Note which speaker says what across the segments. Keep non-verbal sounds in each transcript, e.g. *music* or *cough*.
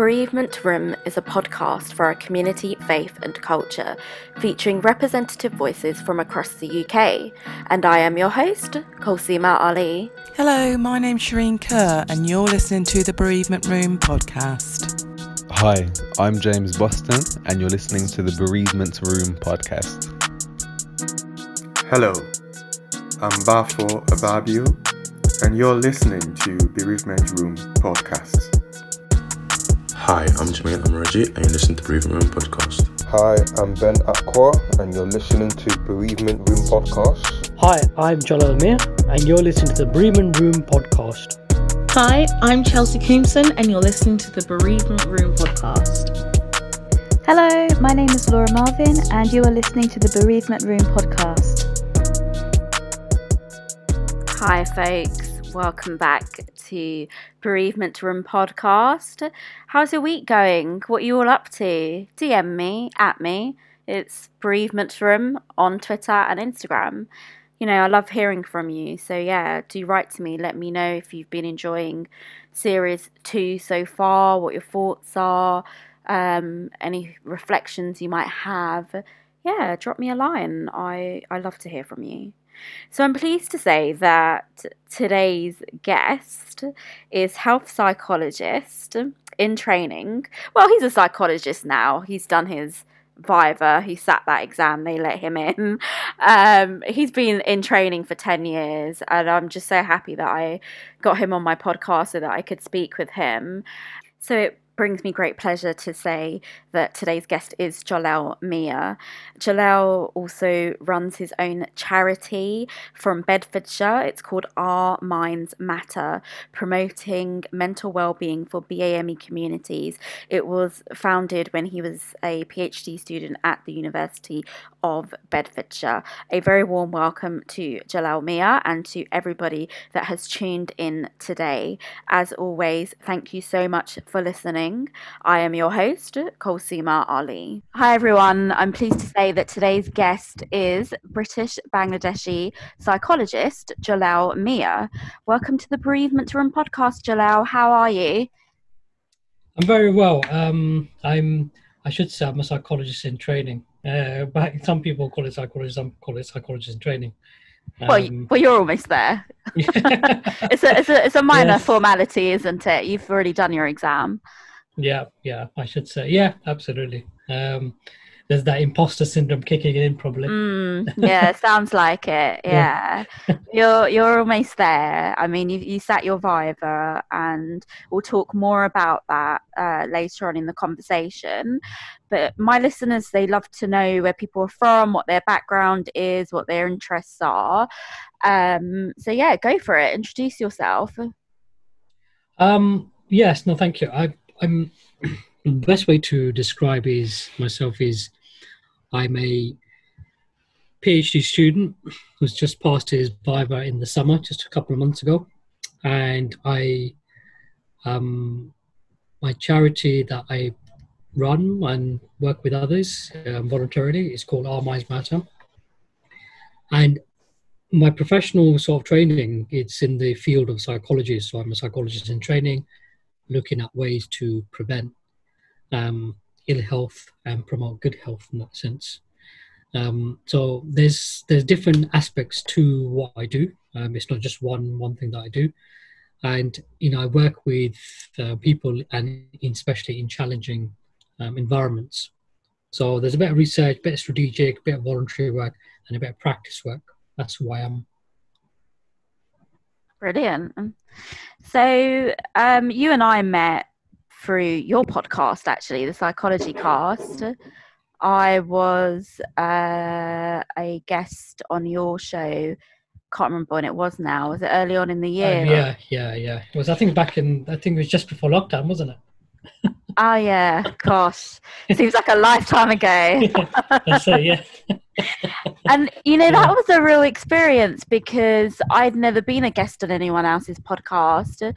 Speaker 1: Bereavement Room is a podcast for our community, faith, and culture, featuring representative voices from across the UK. And I am your host, Kolsima Ali.
Speaker 2: Hello, my name's Shireen Kerr, and you're listening to the Bereavement Room podcast.
Speaker 3: Hi, I'm James Boston, and you're listening to the Bereavement Room podcast.
Speaker 4: Hello, I'm Bafo Ababio, and you're listening to Bereavement Room podcast.
Speaker 5: Hi, I'm Jermaine Amaraji, and you're listening to Bereavement Room podcast.
Speaker 6: Hi, I'm Ben Akwa, and you're listening to Bereavement Room podcast.
Speaker 7: Hi, I'm Jalal Mir, and you're listening to the Bereavement Room podcast.
Speaker 8: Hi, I'm Chelsea Coomson, and you're listening to the Bereavement Room podcast.
Speaker 9: Hello, my name is Laura Marvin, and you are listening to the Bereavement Room podcast.
Speaker 1: Hi, folks. Welcome back to Bereavement Room podcast. How's your week going? What are you all up to? DM me, at me. It's Bereavement Room on Twitter and Instagram. You know, I love hearing from you. So, yeah, do write to me. Let me know if you've been enjoying series two so far, what your thoughts are, um, any reflections you might have. Yeah, drop me a line. I, I love to hear from you. So I'm pleased to say that today's guest is health psychologist in training. Well, he's a psychologist now. He's done his Viva. He sat that exam. They let him in. Um, he's been in training for 10 years, and I'm just so happy that I got him on my podcast so that I could speak with him. So it brings me great pleasure to say that today's guest is Jalal Mia. Jalal also runs his own charity from Bedfordshire. It's called Our Minds Matter, promoting mental well-being for BAME communities. It was founded when he was a PhD student at the University of Bedfordshire. A very warm welcome to Jalal Mia and to everybody that has tuned in today. As always, thank you so much for listening. I am your host, Kolsima Ali. Hi, everyone. I'm pleased to say that today's guest is British Bangladeshi psychologist Jalal Mia. Welcome to the Bereavement Room podcast, Jalal. How are you?
Speaker 7: I'm very well. Um, I'm. I should say I'm a psychologist in training. Uh, but some people call it psychologist. Some call it psychologist in training.
Speaker 1: Um, well, well, you're almost there. *laughs* *laughs* it's a it's a it's a minor yes. formality, isn't it? You've already done your exam.
Speaker 7: Yeah, yeah, I should say. Yeah, absolutely. Um, there's that imposter syndrome kicking in, probably.
Speaker 1: Mm, *laughs* yeah, sounds like it. Yeah, yeah. you're you're almost there. I mean, you you sat your Viva, and we'll talk more about that uh, later on in the conversation. But my listeners, they love to know where people are from, what their background is, what their interests are. Um, so yeah, go for it. Introduce yourself.
Speaker 7: Um, yes, no, thank you. I I'm the best way to describe is myself is I'm a PhD student who's just passed his Viva in the summer, just a couple of months ago, and I um my charity that I run and work with others um, voluntarily is called Our Minds Matter, and my professional sort of training it's in the field of psychology. So I'm a psychologist in training looking at ways to prevent um, ill health and promote good health in that sense. Um, so there's there's different aspects to what I do. Um, it's not just one one thing that I do, and you know I work with uh, people and especially in challenging um, environments. So there's a bit of research, a bit of strategic, a bit of voluntary work, and a bit of practice work. That's why I am.
Speaker 1: Brilliant. So, um, you and I met through your podcast, actually, the Psychology Cast. I was uh, a guest on your show. Can't remember when it was now. Was it early on in the uh, year?
Speaker 7: Yeah, yeah, yeah. It was. I think back in. I think it was just before lockdown, wasn't it?
Speaker 1: oh yeah, *laughs* gosh, It seems like a lifetime ago. *laughs*
Speaker 7: yeah, that's it. Yeah. *laughs*
Speaker 1: and you know that was a real experience because I'd never been a guest on anyone else's podcast,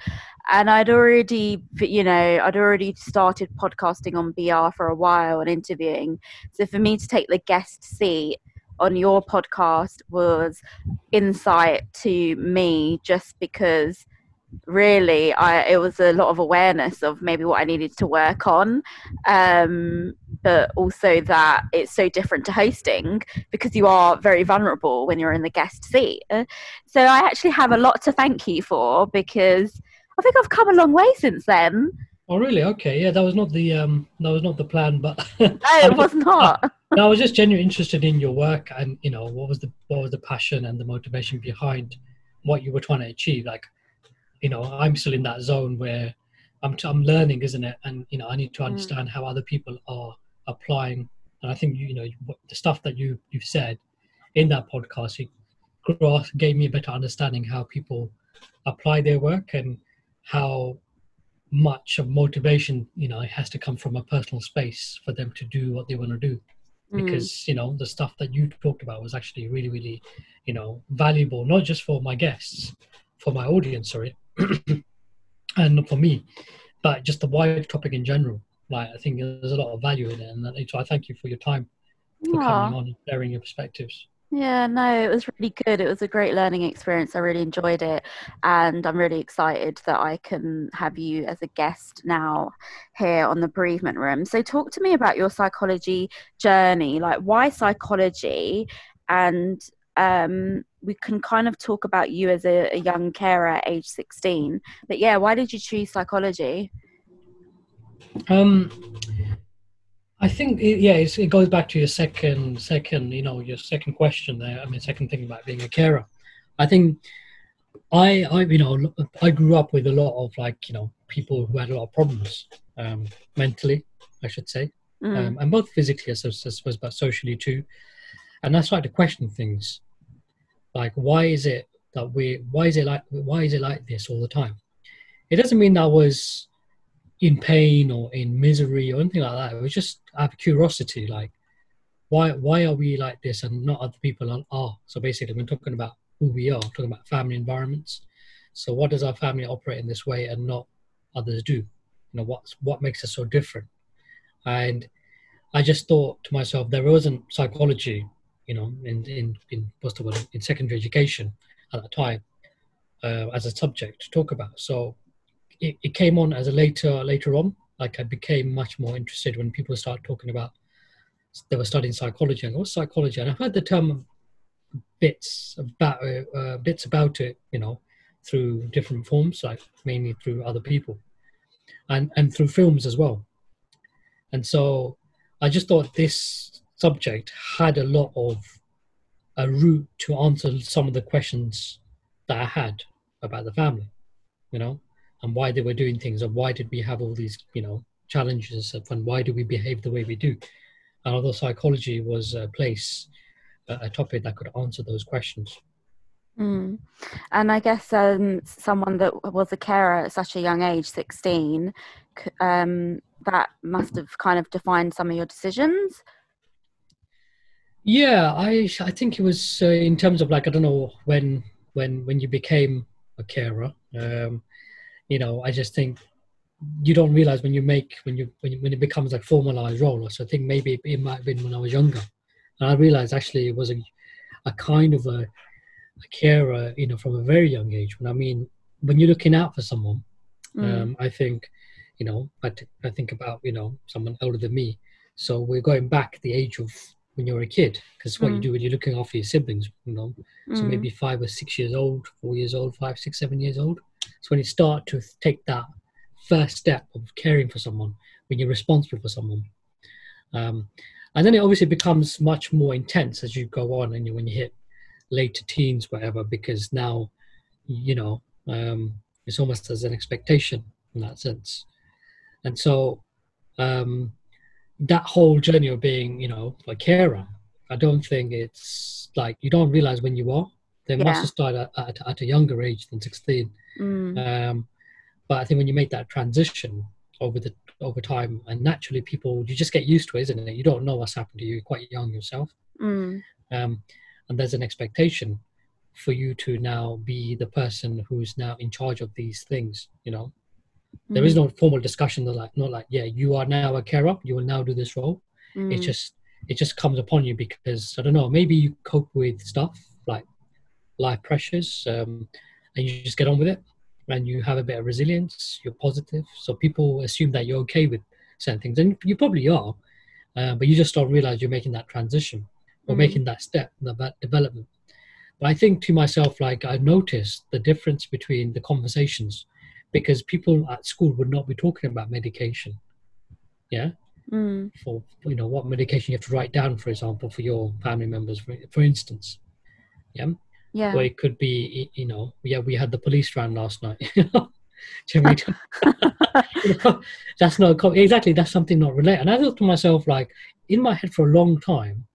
Speaker 1: and I'd already, you know, I'd already started podcasting on BR for a while and interviewing. So for me to take the guest seat on your podcast was insight to me, just because really I it was a lot of awareness of maybe what I needed to work on um, but also that it's so different to hosting because you are very vulnerable when you're in the guest seat so I actually have a lot to thank you for because I think I've come a long way since then
Speaker 7: Oh, really? Okay. Yeah, that was not the um, that was not the plan, but *laughs*
Speaker 1: no, it was not. *laughs*
Speaker 7: no, I was just genuinely interested in your work, and you know, what was the what was the passion and the motivation behind what you were trying to achieve? Like, you know, I'm still in that zone where I'm I'm learning, isn't it? And you know, I need to understand mm. how other people are applying. And I think you know the stuff that you you've said in that podcast, it gave me a better understanding how people apply their work and how much of motivation you know it has to come from a personal space for them to do what they want to do mm. because mm. you know the stuff that you talked about was actually really really you know valuable not just for my guests for my audience sorry *clears throat* and not for me but just the wide topic in general like i think there's a lot of value in it and so i thank you for your time for Aww. coming on and sharing your perspectives
Speaker 1: yeah, no, it was really good. It was a great learning experience. I really enjoyed it. And I'm really excited that I can have you as a guest now here on the bereavement room. So, talk to me about your psychology journey. Like, why psychology? And um, we can kind of talk about you as a, a young carer age 16. But yeah, why did you choose psychology?
Speaker 7: Um, I think it, yeah, it goes back to your second, second, you know, your second question there. I mean, second thing about being a carer. I think I, I, you know, I grew up with a lot of like, you know, people who had a lot of problems um, mentally, I should say, mm. um, and both physically I as but socially too. And I started to question things, like why is it that we, why is it like, why is it like this all the time? It doesn't mean that I was in pain or in misery or anything like that. It was just out of curiosity, like why why are we like this and not other people are? So basically, we're talking about who we are, talking about family environments. So what does our family operate in this way and not others do? You know, what's what makes us so different? And I just thought to myself, there wasn't psychology, you know, in in in first of all in secondary education at that time uh, as a subject to talk about. So it, it came on as a later later on. Like I became much more interested when people start talking about they were studying psychology and what's psychology, and I've heard the term bits about uh, uh, bits about it, you know, through different forms, like mainly through other people, and and through films as well. And so I just thought this subject had a lot of a route to answer some of the questions that I had about the family, you know and why they were doing things and why did we have all these you know challenges and why do we behave the way we do? And although psychology was a place a topic that could answer those questions.
Speaker 1: Mm. and i guess um, someone that was a carer at such a young age 16 um, that must have kind of defined some of your decisions
Speaker 7: yeah i i think it was uh, in terms of like i don't know when when when you became a carer um, you know, I just think you don't realize when you make when you when, you, when it becomes like formalized role. So I think maybe it might have been when I was younger, and I realized actually it was a a kind of a, a carer, you know, from a very young age. When I mean, when you're looking out for someone, mm. um, I think, you know, I, t- I think about you know someone older than me. So we're going back the age of when you're a kid, because what mm. you do when you're looking after your siblings, you know, mm. so maybe five or six years old, four years old, five, six, seven years old. So when you start to take that first step of caring for someone, when you're responsible for someone, um, and then it obviously becomes much more intense as you go on and you, when you hit later teens, whatever, because now, you know, um, it's almost as an expectation in that sense, and so um, that whole journey of being, you know, a carer, I don't think it's like you don't realize when you are. They yeah. must have started at, at, at, a younger age than 16. Mm. Um, but I think when you make that transition over the over time, and naturally people you just get used to it, isn't it? You don't know what's happened to you. You're quite young yourself, mm. um, and there's an expectation for you to now be the person who's now in charge of these things. You know, there is mm. no formal discussion that like not like yeah you are now a carer, you will now do this role. Mm. It just it just comes upon you because I don't know maybe you cope with stuff like life pressures um, and you just get on with it and you have a bit of resilience, you're positive. So people assume that you're okay with certain things, and you probably are, uh, but you just don't realize you're making that transition or
Speaker 1: Mm.
Speaker 7: making that step, that development. But I think to myself, like I noticed the difference between the conversations because people at school would not be talking about medication. Yeah,
Speaker 1: Mm.
Speaker 7: for you know what medication you have to write down, for example, for your family members, for, for instance. Yeah,
Speaker 1: Yeah.
Speaker 7: or it could be you know yeah we had the police round last night. *laughs* you know? Do you know what I mean? *laughs* You know, that's not co- exactly that's something not related. And I thought to myself like in my head for a long time,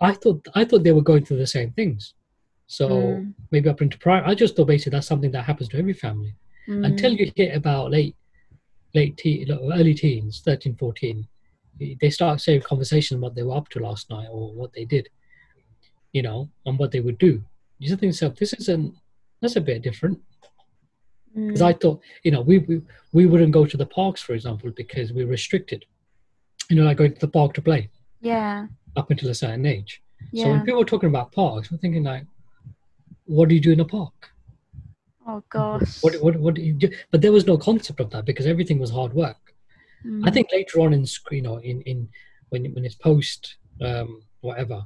Speaker 7: I thought I thought they were going through the same things. So
Speaker 1: Mm.
Speaker 7: maybe up into prior, I just thought basically that's something that happens to every family until
Speaker 1: Mm.
Speaker 7: you hit about late late teen, early teens 13 14 they start saying conversation what they were up to last night or what they did you know and what they would do you just think yourself this isn't that's a bit different because
Speaker 1: Mm.
Speaker 7: i thought you know we, we we wouldn't go to the parks for example because we're restricted you know like going to the park to play
Speaker 1: yeah.
Speaker 7: up until a certain age
Speaker 1: yeah.
Speaker 7: so when people are talking about parks we're thinking like what do you do in a park
Speaker 1: Oh gosh.
Speaker 7: what, what, what do you do? but there was no concept of that because everything was hard work I
Speaker 1: Mm.
Speaker 7: think later on in sc- you know in in when when it's post um, whatever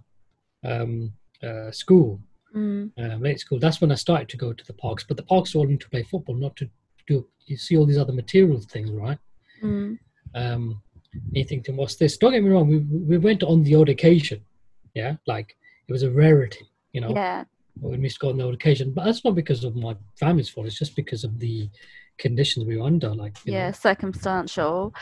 Speaker 7: um, uh, school
Speaker 1: Mm.
Speaker 7: um, late school that's when I started to go to the parks but the parks were only to play football not to do you see all these other material things right
Speaker 1: Mm.
Speaker 7: um, and you think to what's this don't get me wrong we we went on the odd occasion yeah like it was a rarity you know
Speaker 1: Yeah.
Speaker 7: When we used to on the odd occasion but that's not because of my family's fault it's just because of the conditions we were under like you
Speaker 1: Yeah.
Speaker 7: know,
Speaker 1: Circumstantial.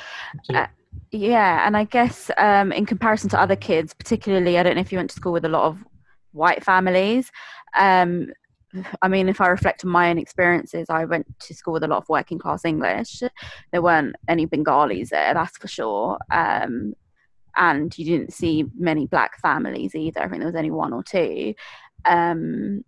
Speaker 1: Uh, Yeah, and I guess um, in comparison to other kids, particularly, I don't know if you went to school with a lot of white families. Um, I mean, if I reflect on my own experiences, I went to school with a lot of working class English. There weren't any Bengalis there, that's for sure. Um, and you didn't see many black families either. I think there was only one or two. Um,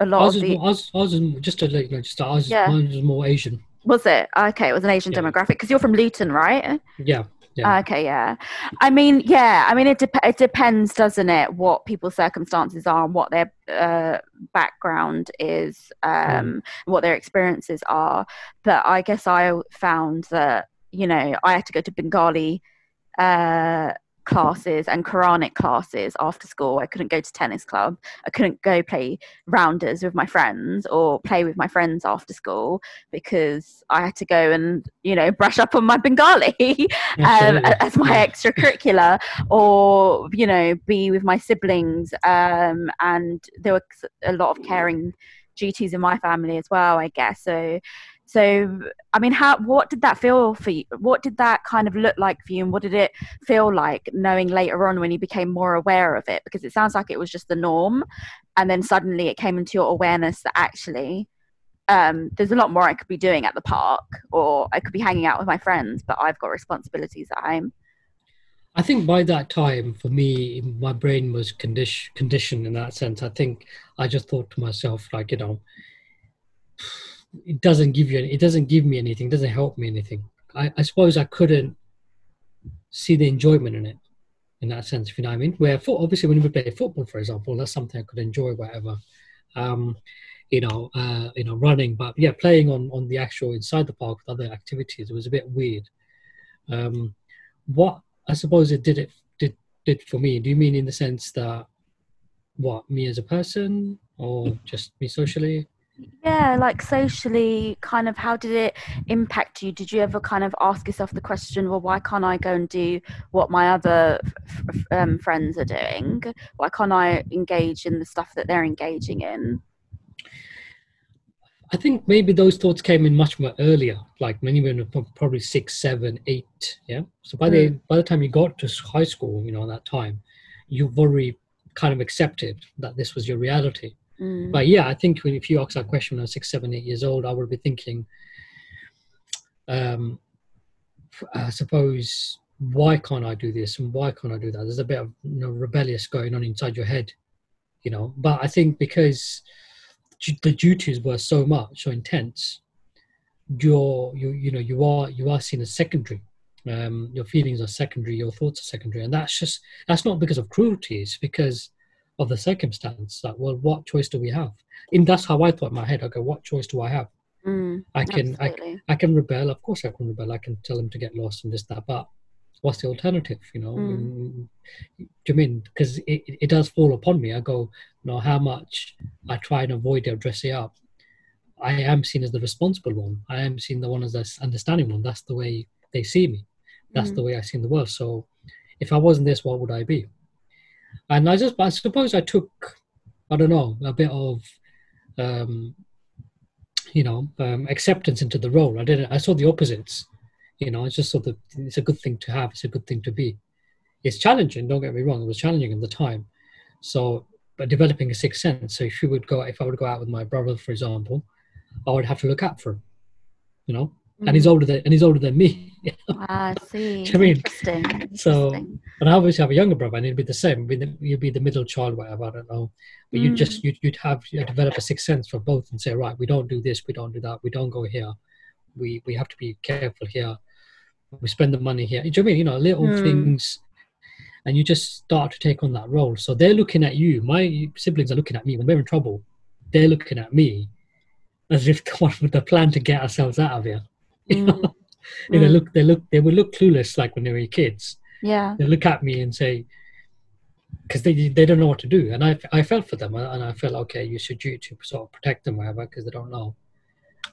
Speaker 1: a lot
Speaker 7: ours
Speaker 1: of the
Speaker 7: more, ours, ours is just to let you know, just ours,
Speaker 1: Yeah.
Speaker 7: mine is more Asian.
Speaker 1: was it okay? It was an Asian
Speaker 7: Yeah.
Speaker 1: demographic because you're from Luton, right?
Speaker 7: Yeah, yeah.
Speaker 1: Okay, yeah. I mean, yeah. I mean, it dep- it depends, doesn't it? What people's circumstances are, and what their uh, background is, um, what their experiences are. But I guess I found that you know I had to go to Bengali uh, classes and Quranic classes after school. I couldn't go to tennis club. I couldn't go play rounders with my friends or play with my friends after school because I had to go and you know brush up on my Bengali *laughs* um, *laughs* as my extracurricular or you know be with my siblings um, and there were a lot of caring duties in my family as well i guess so so i mean how what did that feel for you what did that kind of look like for you and what did it feel like knowing later on when you became more aware of it because it sounds like it was just the norm and then suddenly it came into your awareness that actually um, there's a lot more I could be doing at the park, or I could be hanging out with my friends, but I've got responsibilities at home.
Speaker 7: I think by that time, for me, my brain was condition, conditioned in that sense. I think I just thought to myself, like, you know, it doesn't give you, any, it doesn't give me anything, doesn't help me anything. I, I suppose I couldn't see the enjoyment in it, in that sense, if you know what I mean. Where, fo- obviously, when we play football, for example, that's something I could enjoy, whatever. Um, you know, uh, you know, running, but yeah, playing on on the actual inside the park with other activities, it was a bit weird. Um, what I suppose it did it did did for me. Do you mean in the sense that what me as a person or just me socially?
Speaker 1: Yeah, like socially, kind of how did it impact you? Did you ever kind of ask yourself the question, well, why can't I go and do what my other f- um, friends are doing? Why can't I engage in the stuff that they're engaging in?
Speaker 7: I think maybe those thoughts came in much more earlier, like many were probably six, seven, eight. Yeah. So by the by the time you got to high school, you know, that time, you've already kind of accepted that this was your reality.
Speaker 1: Mm.
Speaker 7: But yeah, I think if you ask that question when I was six, seven, eight years old, I would be thinking, um, I suppose, why can't I do this and why can't I do that? There's a bit of you know, rebellious going on inside your head, you know. But I think because the duties were so much, so intense, you're you you know you are you are seen as secondary. Um, your feelings are secondary, your thoughts are secondary, and that's just that's not because of cruelty. It's because of the circumstance that well what choice do we have and that's how i thought in my head okay what choice do i have
Speaker 1: Mm,
Speaker 7: I can I,
Speaker 1: absolutely.
Speaker 7: I can rebel. Of course, I can rebel. I can tell them to get lost and this that. But what's the alternative? You know,
Speaker 1: Mm.
Speaker 7: Mm, do you mean because it, it does fall upon me? I go, you know, how much I try and avoid it or dress it up. I am seen as the responsible one. I am seen the one as the understanding one. That's the way they see me. That's
Speaker 1: Mm.
Speaker 7: the way I see the world. So, if I wasn't this, what would I be? And I just, I suppose, I took, I don't know, a bit of, um, you know, um, acceptance into the role. I didn't. I saw the opposites. You know, I just saw that it's a good thing to have. It's a good thing to be. It's challenging. Don't get me wrong. It was challenging at the time. So, but developing a sixth sense. So if you would go, if I would go out with my brother, for example, I would have to look out for him. You know, and he's
Speaker 1: Mm.
Speaker 7: older than and he's older than me. *laughs*
Speaker 1: Ah, I see.
Speaker 7: Do you mean?
Speaker 1: Interesting.
Speaker 7: So,
Speaker 1: interesting.
Speaker 7: and I obviously have a younger brother, and it'd be the same. You'd be the, you'd be the middle child, whatever. I don't know. But you
Speaker 1: Mm.
Speaker 7: just you'd, you'd have you develop a sixth sense for both, and say, right, we don't do this, we don't do that, we don't go here. We we have to be careful here. We spend the money here. Do you know what I mean? You know, little
Speaker 1: Mm.
Speaker 7: things, and you just start to take on that role. So they're looking at you. My siblings are looking at me when we're in trouble. They're looking at me as if *laughs* the one with the plan to get ourselves out of here. *laughs* You know,
Speaker 1: Mm.
Speaker 7: You know,
Speaker 1: Mm.
Speaker 7: look, they look, they would look clueless like when they were kids
Speaker 1: Yeah.
Speaker 7: they look at me and say because they they don't know what to do and i i felt for them and i felt okay you should do to sort of protect them whatever because they don't know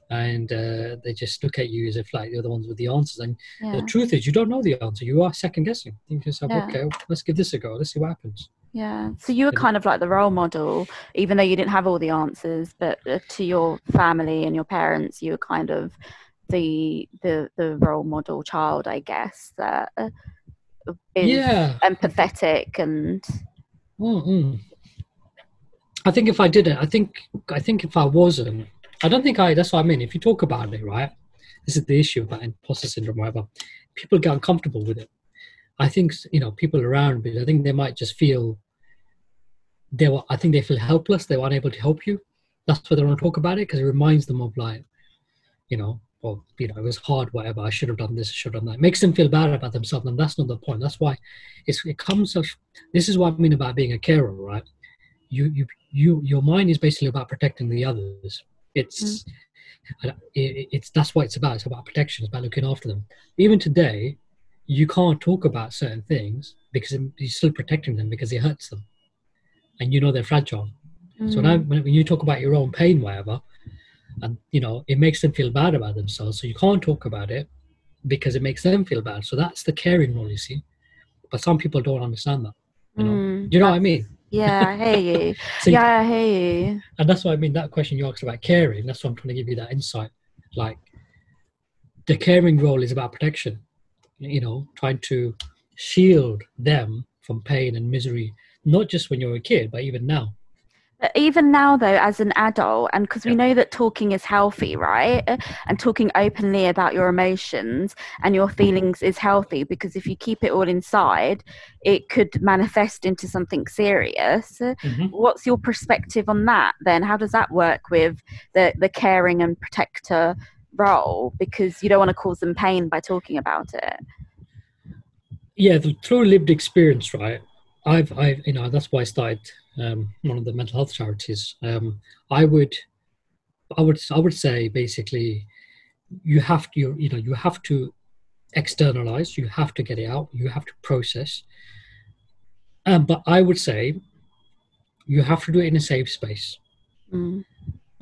Speaker 7: and uh, they just look at you as if like you're the ones with the answers and
Speaker 1: Yeah.
Speaker 7: the truth is you don't know the answer you are second guessing you think to yourself
Speaker 1: Yeah.
Speaker 7: okay let's give this a go let's see what happens
Speaker 1: Yeah. So you were kind of like the role model, even though you didn't have all the answers, but uh, to your family and your parents, you were kind of the the the role model child, I guess. That uh, is
Speaker 7: yeah
Speaker 1: empathetic and
Speaker 7: Mm-mm. I think if I didn't, I think I think if I wasn't, I don't think I. That's what I mean. If you talk about it, right? This is the issue about imposter syndrome, whatever. People get uncomfortable with it. I think you know people around me. I think they might just feel they were. I think they feel helpless. They were unable to help you. That's why they don't talk about it because it reminds them of like, you know, well, you know, it was hard, whatever. I should have done this. I should have done that. It makes them feel bad about themselves, and that's not the point. That's why it's it comes of. This is what I mean about being a carer, right? You you you your mind is basically about protecting the others. It's and it, it's that's what it's about. It's about protection. It's about looking after them. Even today, you can't talk about certain things because you're still protecting them because it hurts them, and you know they're fragile. So now,
Speaker 1: Mm.
Speaker 7: when when you talk about your own pain, whatever, and you know it makes them feel bad about themselves. So you can't talk about it because it makes them feel bad. So that's the caring role, you see. But some people don't understand that. You know,
Speaker 1: Mm,
Speaker 7: you know what I mean?
Speaker 1: yeah, I hear you. *laughs*
Speaker 7: So
Speaker 1: yeah, I hear you.
Speaker 7: and that's what I mean. That question you asked about caring, that's what I'm trying to give you that insight. Like the caring role is about protection, you know, trying to shield them from pain and misery, not just when you're a kid, but even now.
Speaker 1: Even now, though, as an adult, and because we know that talking is healthy, right? And talking openly about your emotions and your feelings is healthy because if you keep it all inside, it could manifest into something serious.
Speaker 7: Mhm.
Speaker 1: What's your perspective on that then? How does that work with the, the caring and protector role? Because you don't want to cause them pain by talking about it.
Speaker 7: Yeah, the, through lived experience, right? I've, I've, you know, that's why I started um, one of the mental health charities. Um, I would, I would, I would say basically, you have to, you know, you have to externalize. You have to get it out. You have to process. Um, but I would say, you have to do it in a safe space.
Speaker 1: Mm.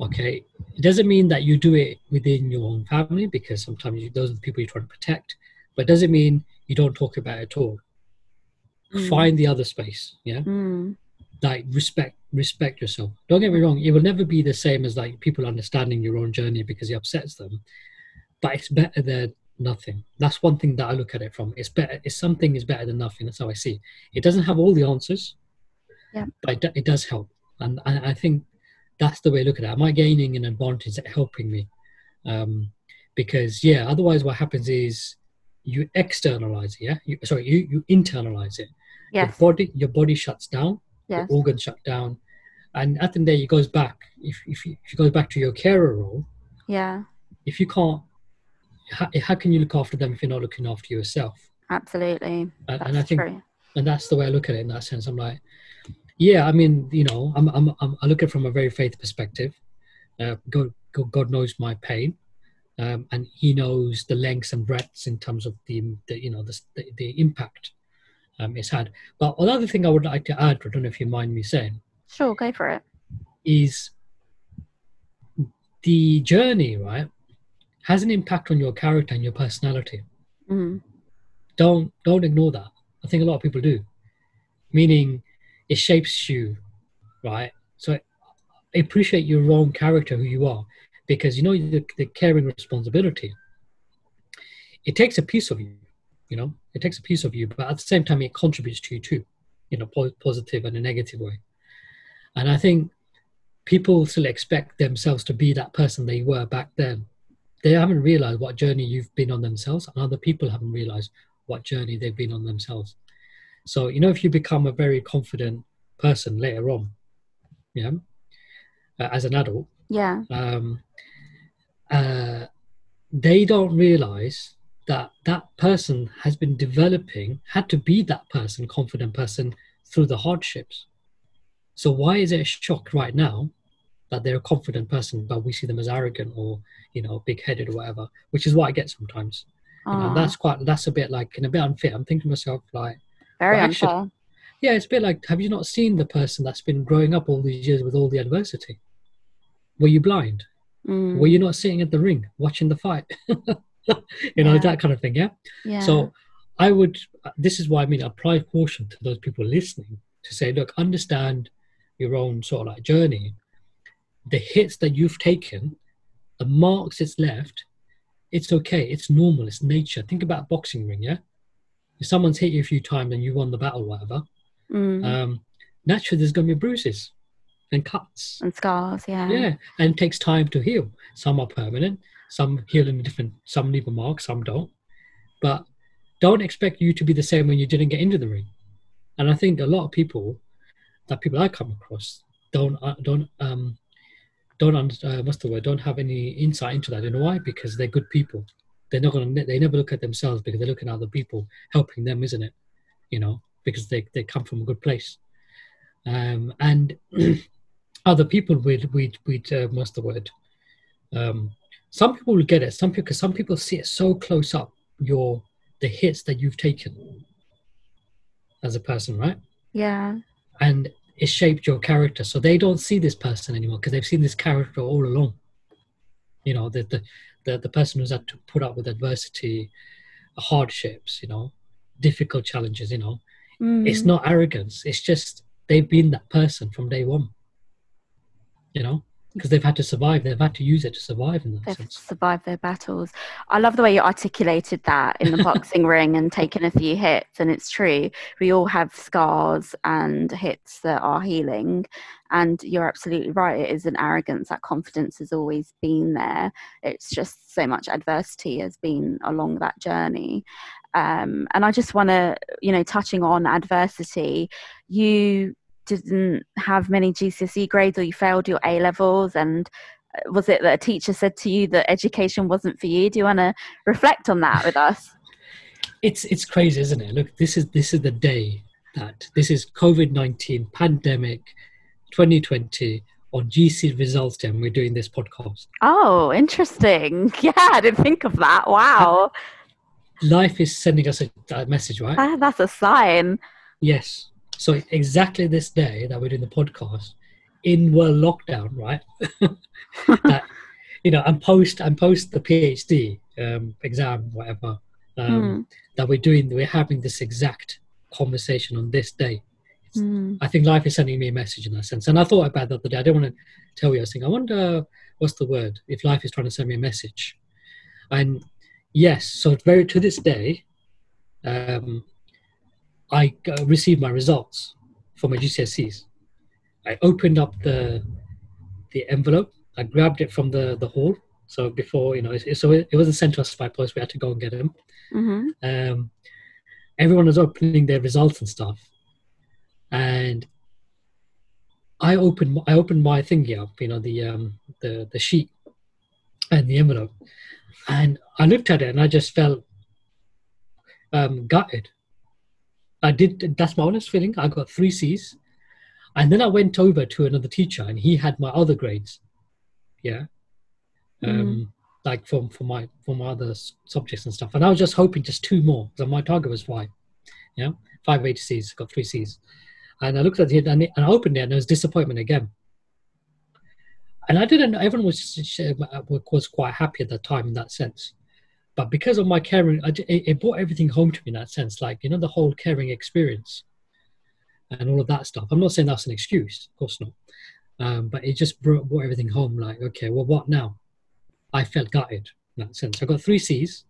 Speaker 7: Okay, it doesn't mean that you do it within your own family because sometimes you, those are the people you're trying to protect. But doesn't mean you don't talk about it at all.
Speaker 1: Mm.
Speaker 7: Find the other space. Yeah
Speaker 1: Mm.
Speaker 7: Like respect respect yourself. Don't get me wrong it will never be the same as like people understanding your own journey because it upsets them but it's better than nothing. That's one thing that i look at it from. It's better it's something is better than nothing. That's how i see it. It doesn't have all the answers
Speaker 1: Yeah.
Speaker 7: but it, it does help. And I, I think that's the way I look at it. Am i gaining an advantage at helping me? Um because yeah otherwise what happens is you externalize it yeah? You, sorry you you internalize it.
Speaker 1: Yes.
Speaker 7: your body your body shuts down
Speaker 1: Yes.
Speaker 7: the organs shut down and at the end of the day it goes back if, if, you, if you go back to your carer role
Speaker 1: Yeah.
Speaker 7: if you can't how, how can you look after them if you're not looking after yourself
Speaker 1: Absolutely.
Speaker 7: and, and i think
Speaker 1: true.
Speaker 7: and that's the way i look at it in that sense i'm like yeah i mean you know i'm, I'm, I'm i look at it from a very faith perspective uh, go God God knows my pain, um, and He knows the lengths and breadths in terms of the, the you know the, the, the impact um, it's had. But another thing I would like to add, I don't know if you mind me saying,
Speaker 1: Sure, go for it.
Speaker 7: is the journey, right, has an impact on your character and your personality.
Speaker 1: Mm.
Speaker 7: Don't don't ignore that. I think a lot of people do. Meaning, it shapes you, right? So I appreciate your own character, who you are, because you know the, the caring responsibility. It takes a piece of you, you know. It takes a piece of you, but at the same time, it contributes to you too, in a po- positive and a negative way. And I think people still expect themselves to be that person they were back then. They haven't realized what journey you've been on themselves, and other people haven't realized what journey they've been on themselves. So, you know, if you become a very confident person later on, yeah, uh, as an adult,
Speaker 1: Yeah.
Speaker 7: um, uh, they don't realize that that person has been developing, had to be that person, confident person, through the hardships. So why is it a shock right now that they're a confident person, but we see them as arrogant or you know big-headed or whatever? Which is what I get sometimes. You know, that's quite that's a bit like and a bit unfair. I'm thinking to myself like,
Speaker 1: very
Speaker 7: well, actually-
Speaker 1: unfair.
Speaker 7: yeah, it's a bit like have you not seen the person that's been growing up all these years with all the adversity? Were you blind?
Speaker 1: Mm.
Speaker 7: Were you not sitting at the ring watching the fight? *laughs* *laughs* you know
Speaker 1: Yeah.
Speaker 7: that kind of thing. Yeah.
Speaker 1: yeah.
Speaker 7: So I would. This is why I mean apply caution to those people listening to say, look, understand your own sort of like journey, the hits that you've taken, the marks it's left. It's okay. It's normal. It's nature. Think about boxing ring. Yeah. If someone's hit you a few times and you won the battle, whatever,
Speaker 1: Mm.
Speaker 7: um, naturally there's going to be bruises and cuts.
Speaker 1: and scars, yeah.
Speaker 7: Yeah, and it takes time to heal. Some are permanent, some heal in a different, some leave a mark, some don't. But don't expect you to be the same when you didn't get into the ring. And I think a lot of people, that people I come across, don't uh, don't um don't uh, what's the word? Don't have any insight into that. You know why? Because they're good people. They're not gonna. They never look at themselves because they're looking at other people helping them, isn't it? You know, because they they come from a good place. Um, and *clears throat* other people with with with uh, what's the word? Um, some people will get it. Some people, because some people see it so close up. Your the hits that you've taken as a person, right?
Speaker 1: Yeah.
Speaker 7: And it shaped your character. So they don't see this person anymore because they've seen this character all along. You know, the the the, the person who's had to put up with adversity, hardships, you know, difficult challenges. You know,
Speaker 1: Mm.
Speaker 7: it's not arrogance. It's just they've been that person from day one. You know, because they've had to survive. They've had to use it to survive in that
Speaker 1: They've
Speaker 7: sense.
Speaker 1: survived their battles. I love the way you articulated that in the *laughs* boxing ring and taking a few hits. And it's true. We all have scars and hits that are healing. And you're absolutely right. It is an arrogance. That confidence has always been there. It's just so much adversity has been along that journey. Um, and I just want to, you know, touching on adversity, you didn't have many GCSE grades or you failed your A levels and uh, was it that a teacher said to you that education wasn't for you? Do you want to reflect on that with us? *laughs*
Speaker 7: It's it's crazy, isn't it? Look, this is this is the day that this is COVID nineteen pandemic, twenty twenty on GC results day. and We're doing this podcast.
Speaker 1: Oh, interesting. *laughs* Yeah, I didn't think of that. Wow.
Speaker 7: Life is sending us a, a message, right?
Speaker 1: Ah, That's a sign.
Speaker 7: Yes. So exactly this day that we're doing the podcast in world lockdown, right? *laughs* that you know, and post and post the PhD um, exam, whatever um, that we're doing. We're having this exact conversation on this day.
Speaker 1: Mm.
Speaker 7: I think life is sending me a message in that sense. And I thought about that the other day. I didn't want to tell you. I was thinking, I wonder what's the word if life is trying to send me a message. And yes, so very to this day, um, I received my results for my GCSEs. I opened up the the envelope. I grabbed it from the the hall. So before you know, it, so it, it wasn't sent to us by post. We had to go and get them
Speaker 1: hmm
Speaker 7: um, everyone was opening their results and stuff, and I opened I opened my thingy up, you know, the um, the the sheet and the envelope, and I looked at it and I just felt um, gutted. I did. That's my honest feeling. I got three C's, and then I went over to another teacher, and he had my other grades. Yeah, um, like for for my for my other subjects and stuff. And I was just hoping just two more. So my target was five. Yeah, five eight C's. Got three C's. And I looked at it and, it, and I opened it and there was disappointment again. And I didn't. Everyone was was quite happy at that time in that sense. But because of my caring, I, it brought everything home to me in that sense. Like you know, the whole caring experience and all of that stuff. I'm not saying that's an excuse, of course not. Um, but it just brought, brought everything home. Like, okay, well, what now? I felt gutted in that sense. I got three C's,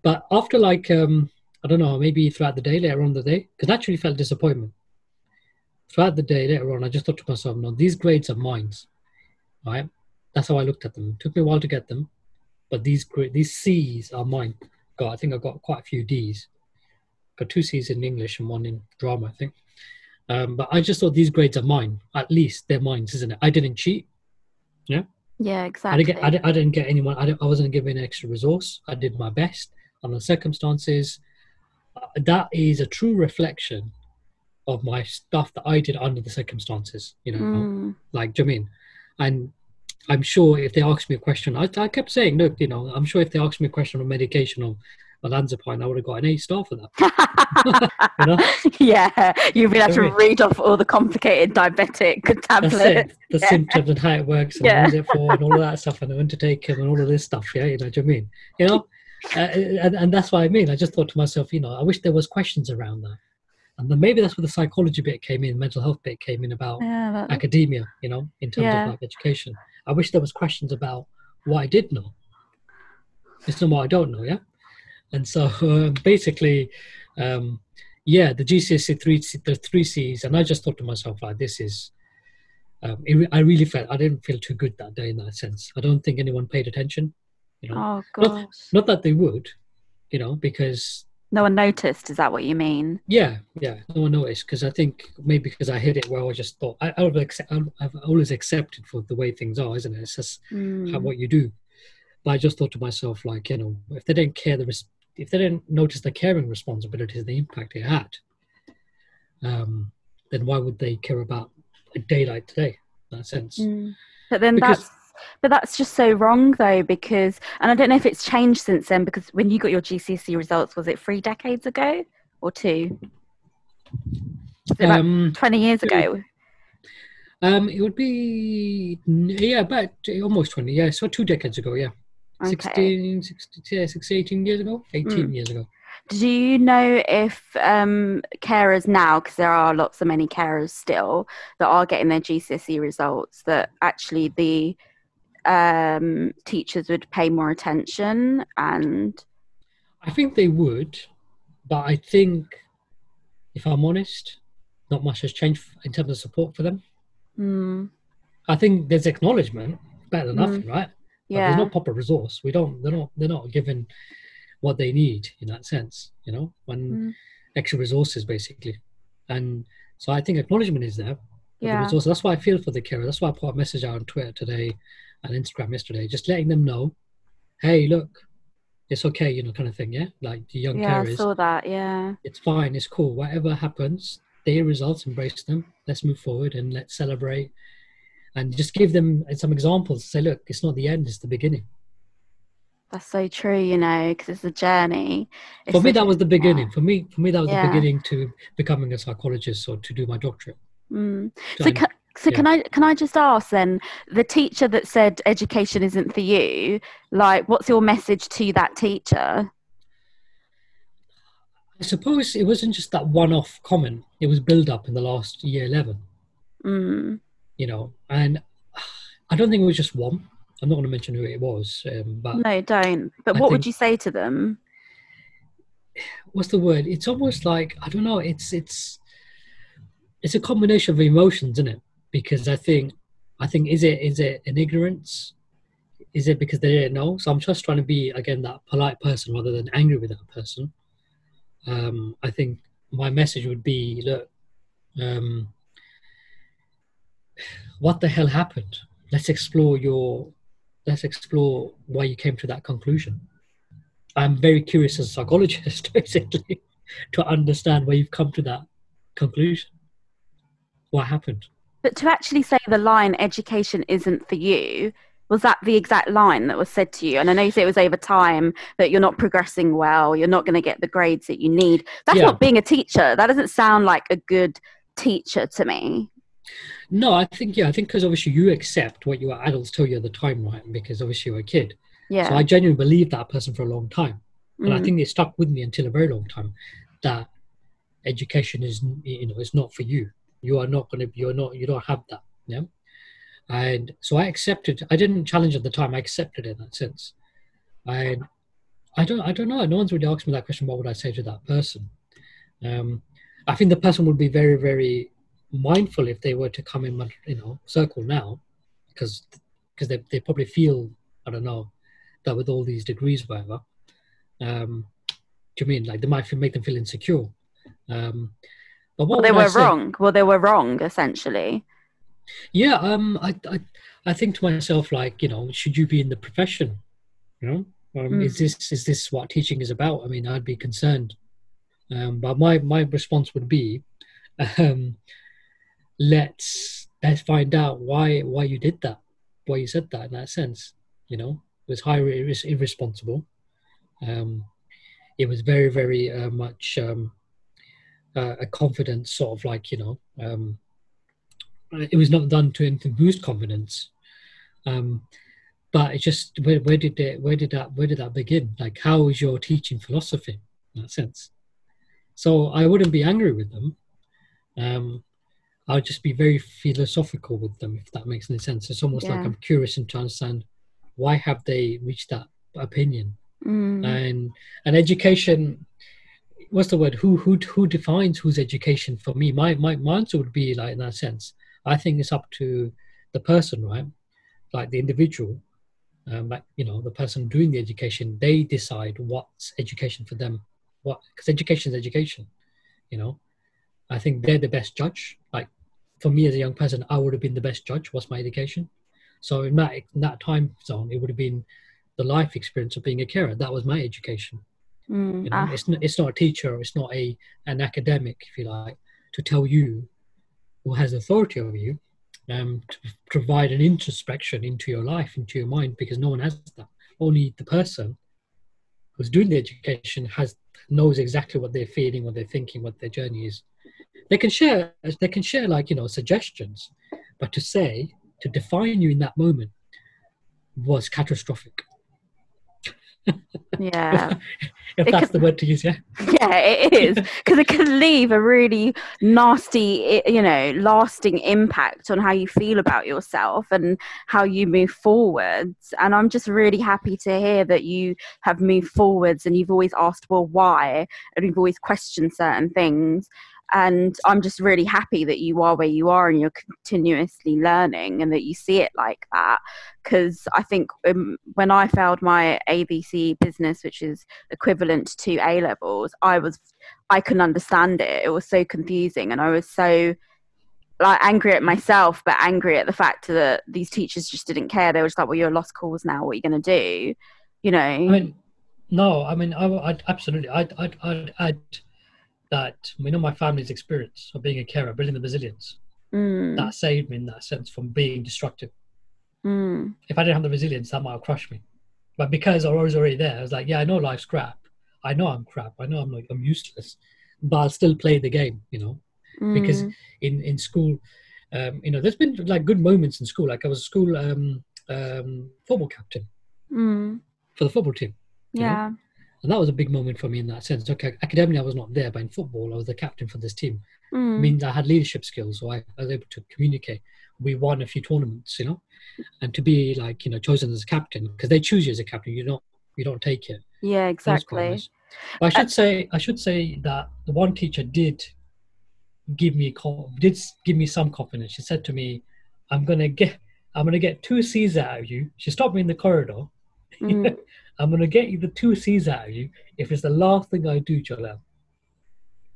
Speaker 7: but after like um, I don't know, maybe throughout the day, later on the day, because I actually felt disappointment. Throughout the day, later on, I just thought to myself, no, these grades are mine, right? That's how I looked at them. It took me a while to get them, but these these C's are mine. God, I think I've got quite a few D's. Got two C's in English and one in drama, I think. Um, but I just thought these grades are mine. At least they're mine, isn't it? I didn't cheat. Yeah.
Speaker 1: Yeah,
Speaker 7: I
Speaker 1: exactly.
Speaker 7: didn't get. I didn't, I didn't get anyone. I, I wasn't given an extra resource. I did my best on the circumstances. Uh, That is a true reflection of my stuff that I did under the circumstances. You know,
Speaker 1: Mm.
Speaker 7: like do you know I mean? And I'm sure if they asked me a question, I, I kept saying, look, you know, I'm sure if they asked me a question on medication or olanzapine, I would have got an A star for that. *laughs* You know?
Speaker 1: yeah, you've been able to read off all the complicated diabetic *laughs* tablets.
Speaker 7: The
Speaker 1: Yeah.
Speaker 7: symptoms and how it works and
Speaker 1: Yeah.
Speaker 7: what is it for and all of that stuff and when to take them and all of this stuff. Yeah, you know, you know what I mean? You know, *laughs* uh, and, and that's what I mean. I just thought to myself, you know, I wish there was questions around that. And then maybe that's where the psychology bit came in, mental health bit came in about
Speaker 1: Yeah,
Speaker 7: academia, you know, in terms
Speaker 1: Yeah.
Speaker 7: of like education. I wish there was questions about what I did know. It's not what I don't know, yeah. And so uh, *laughs* basically, um, yeah, the GCSE three the three C's, and I just thought to myself like, this is. Um, it, I really felt I didn't feel too good that day in that sense. I don't think anyone paid attention. You know,
Speaker 1: oh
Speaker 7: not, not that they would, you know, because
Speaker 1: no one noticed. Is that what you mean?
Speaker 7: yeah, yeah, no one noticed because I think maybe because I hit it well, I just thought I, I've, accept, I've always accepted for the way things are, isn't it? It's just how,
Speaker 1: Mm.
Speaker 7: what you do. But I just thought to myself, like, you know, if they didn't care the res- if they didn't notice the caring responsibilities, the impact it had, um, then why would they care about a day like today? In that sense,
Speaker 1: Mm. But then
Speaker 7: Because-
Speaker 1: that's but that's just so wrong though because and I don't know if it's changed since then because when you got your GCSE results was it three decades ago or two?
Speaker 7: Um,
Speaker 1: twenty years ago?
Speaker 7: um, it would be yeah, about almost twenty. Yeah, so two decades ago. Yeah,
Speaker 1: Okay.
Speaker 7: 16, 16, yeah, 16, 18 years ago, eighteen
Speaker 1: Mm.
Speaker 7: years ago.
Speaker 1: Do you know if um, carers now, because there are lots of many carers still that are getting their GCSE results, that actually the um, teachers would pay more attention and
Speaker 7: I think they would, but I think, if I'm honest, not much has changed in terms of support for them.
Speaker 1: mm,
Speaker 7: I think there's acknowledgement, better than
Speaker 1: Mm.
Speaker 7: nothing, right? But
Speaker 1: yeah,
Speaker 7: there's no proper resource. We don't. They're not. They're not given what they need in that sense. You know, when
Speaker 1: Mm.
Speaker 7: extra resources basically, and so I think acknowledgement is there. the
Speaker 1: Yeah.
Speaker 7: resources. That's why I feel for the carer. That's why I put a message out on Twitter today and Instagram yesterday, just letting them know, hey, look, it's okay, you know, kind of thing. Yeah, like the young
Speaker 1: yeah, I
Speaker 7: carers.
Speaker 1: saw that. Yeah,
Speaker 7: it's fine, it's cool. Whatever happens, their results, embrace them. Let's move forward and let's celebrate. And just give them some examples. Say, look, it's not the end; it's the beginning.
Speaker 1: that's so true. You know, because it's a journey.
Speaker 7: for me, that was the beginning. For me, for me, that was
Speaker 1: Yeah.
Speaker 7: the beginning to becoming a psychologist or to do my doctorate.
Speaker 1: Mm.
Speaker 7: So
Speaker 1: So,
Speaker 7: I-
Speaker 1: ca- so
Speaker 7: yeah.
Speaker 1: can I can I just ask then the teacher that said education isn't for you? Like, what's your message to that teacher?
Speaker 7: I suppose it wasn't just that one-off comment; it was build up in the last year eleven.
Speaker 1: Mm.
Speaker 7: You know, and I don't think it was just one. I'm not going to mention who it was, um, but
Speaker 1: No, don't. But
Speaker 7: I
Speaker 1: what would you say to them?
Speaker 7: what's the word? It's almost like I don't know. It's it's it's a combination of emotions, isn't it? Because I think I think is it is it an ignorance? Is it because they didn't know? So I'm just trying to be again that polite person rather than angry with that person. Um, I think my message would be: look, um, what the hell happened? Let's explore your. Let's explore why you came to that conclusion. I'm very curious as a psychologist, *laughs* basically, to understand where you've come to that conclusion. What happened?
Speaker 1: But to actually say the line "education isn't for you," Was that the exact line that was said to you? And I know you say it was over time that you're not progressing well, you're not going to get the grades that you need. That's
Speaker 7: Yeah.
Speaker 1: not being a teacher. That doesn't sound like a good teacher to me.
Speaker 7: No, I think yeah, I think because obviously you accept what your adults tell you at the time, right? Because obviously you're a kid.
Speaker 1: Yeah.
Speaker 7: So I genuinely believed that person for a long time, and I
Speaker 1: Mm.
Speaker 7: think it stuck with me until a very long time. That education is you know is not for you. You are not going to. Be you're not. You don't have that. Yeah. And so I accepted. I didn't challenge at the time. I accepted it in that sense. And I don't. I don't know. No one's really asked me that question. What would I say to that person? Um, I think the person would be very, very mindful if they were to come in my you know circle now, because because they they probably feel I don't know that with all these degrees, whatever. Um, do you mean like they might make them feel insecure? Um, but
Speaker 1: well, they were wrong. Well, they were wrong, essentially.
Speaker 7: Yeah, um, I, I, I think to myself like, you know, should you be in the profession? You know, um, is
Speaker 1: Mm.
Speaker 7: this is this what teaching is about? I mean, I'd be concerned. Um, but my my response would be, um, let's let's find out why why you did that, why you said that in that sense. You know, it was highly irres- irresponsible. Um, it was very very uh, much um, uh, a confidence sort of like you know. Um, it was not done to, to boost confidence. Um but it's just where, where did it where did that where did that begin? Like how is your teaching philosophy in that sense? So i wouldn't be angry with them. Um i'll just be very philosophical with them if that makes any sense. It's almost like i'm curious and to understand why have they reached that opinion.
Speaker 1: Mm.
Speaker 7: and and education what's the word? Who who who defines whose education for me? My my, my answer would be like in that sense i think it's up to the person right? Like the individual um like you know the person doing the education they decide what's education for them. What because education is education you know? I think they're the best judge. Like for me as a young person i would have been the best judge what's my education? So in that in that time zone it would have been the life experience of being a carer. That was my education
Speaker 1: Mm.
Speaker 7: you know,
Speaker 1: Ah,
Speaker 7: it's not, it's not a teacher, it's not a an academic, if you like, to tell you who has authority over you, um, to provide an introspection into your life, into your mind, because no one has that. Only the person who's doing the education has knows exactly what they're feeling, what they're thinking, what their journey is. They can share, they can share like you know suggestions, but to say to define you in that moment was catastrophic.
Speaker 1: Yeah. *laughs*
Speaker 7: if that's
Speaker 1: could-
Speaker 7: the word to use, yeah.
Speaker 1: Yeah, it is *laughs* because it can leave a really nasty, you know, lasting impact on how you feel about yourself and how you move forwards. And I'm just really happy to hear that you have moved forwards and you've always asked, well, why? And you've always questioned certain things. And I'm just really happy that you are where you are and you're continuously learning and that you see it like that. Because I think um, when I failed my ABC business, which is equivalent to A levels, I was I couldn't understand it. It was so confusing, and I was so like angry at myself, but angry at the fact that these teachers just didn't care. They were just like, "Well, you're a lost cause now. What are you going to do?" You know?
Speaker 7: I mean, no, I mean, I, I'd absolutely, I'd, I'd, I'd add that, we know my family's experience of being a carer, building the resilience.
Speaker 1: Mm,
Speaker 7: That saved me in that sense from being destructive.
Speaker 1: mm,
Speaker 7: If I didn't have the resilience, that might have crushed me. But because I was already there, I was like, yeah, I know life's crap. I know I'm crap. I know I'm like, I'm useless. But I'll still play the game, you know? Because
Speaker 1: mm,
Speaker 7: in, in school, um, you know, there's been like good moments in school. Like I was a school um, um, football captain
Speaker 1: mm,
Speaker 7: for the football team. Yeah. know? And that was a big moment for me in that sense. Okay, academically, I was not there, but in football, I was the captain for this team.
Speaker 1: Mm,
Speaker 7: means I had leadership skills, so I, I was able to communicate. We won a few tournaments, you know, and to be like you know chosen as a captain because they choose you as a captain. You don't you don't take it.
Speaker 1: yeah,
Speaker 7: That was quite
Speaker 1: exactly.
Speaker 7: nice. I should say I should say that the one teacher did give me did give me some confidence. She said to me, "I'm gonna get I'm gonna get two C's out of you." She stopped me in the corridor.
Speaker 1: Mm, *laughs*
Speaker 7: I'm gonna get you the two C's out of you if it's the last thing I do, Jalal.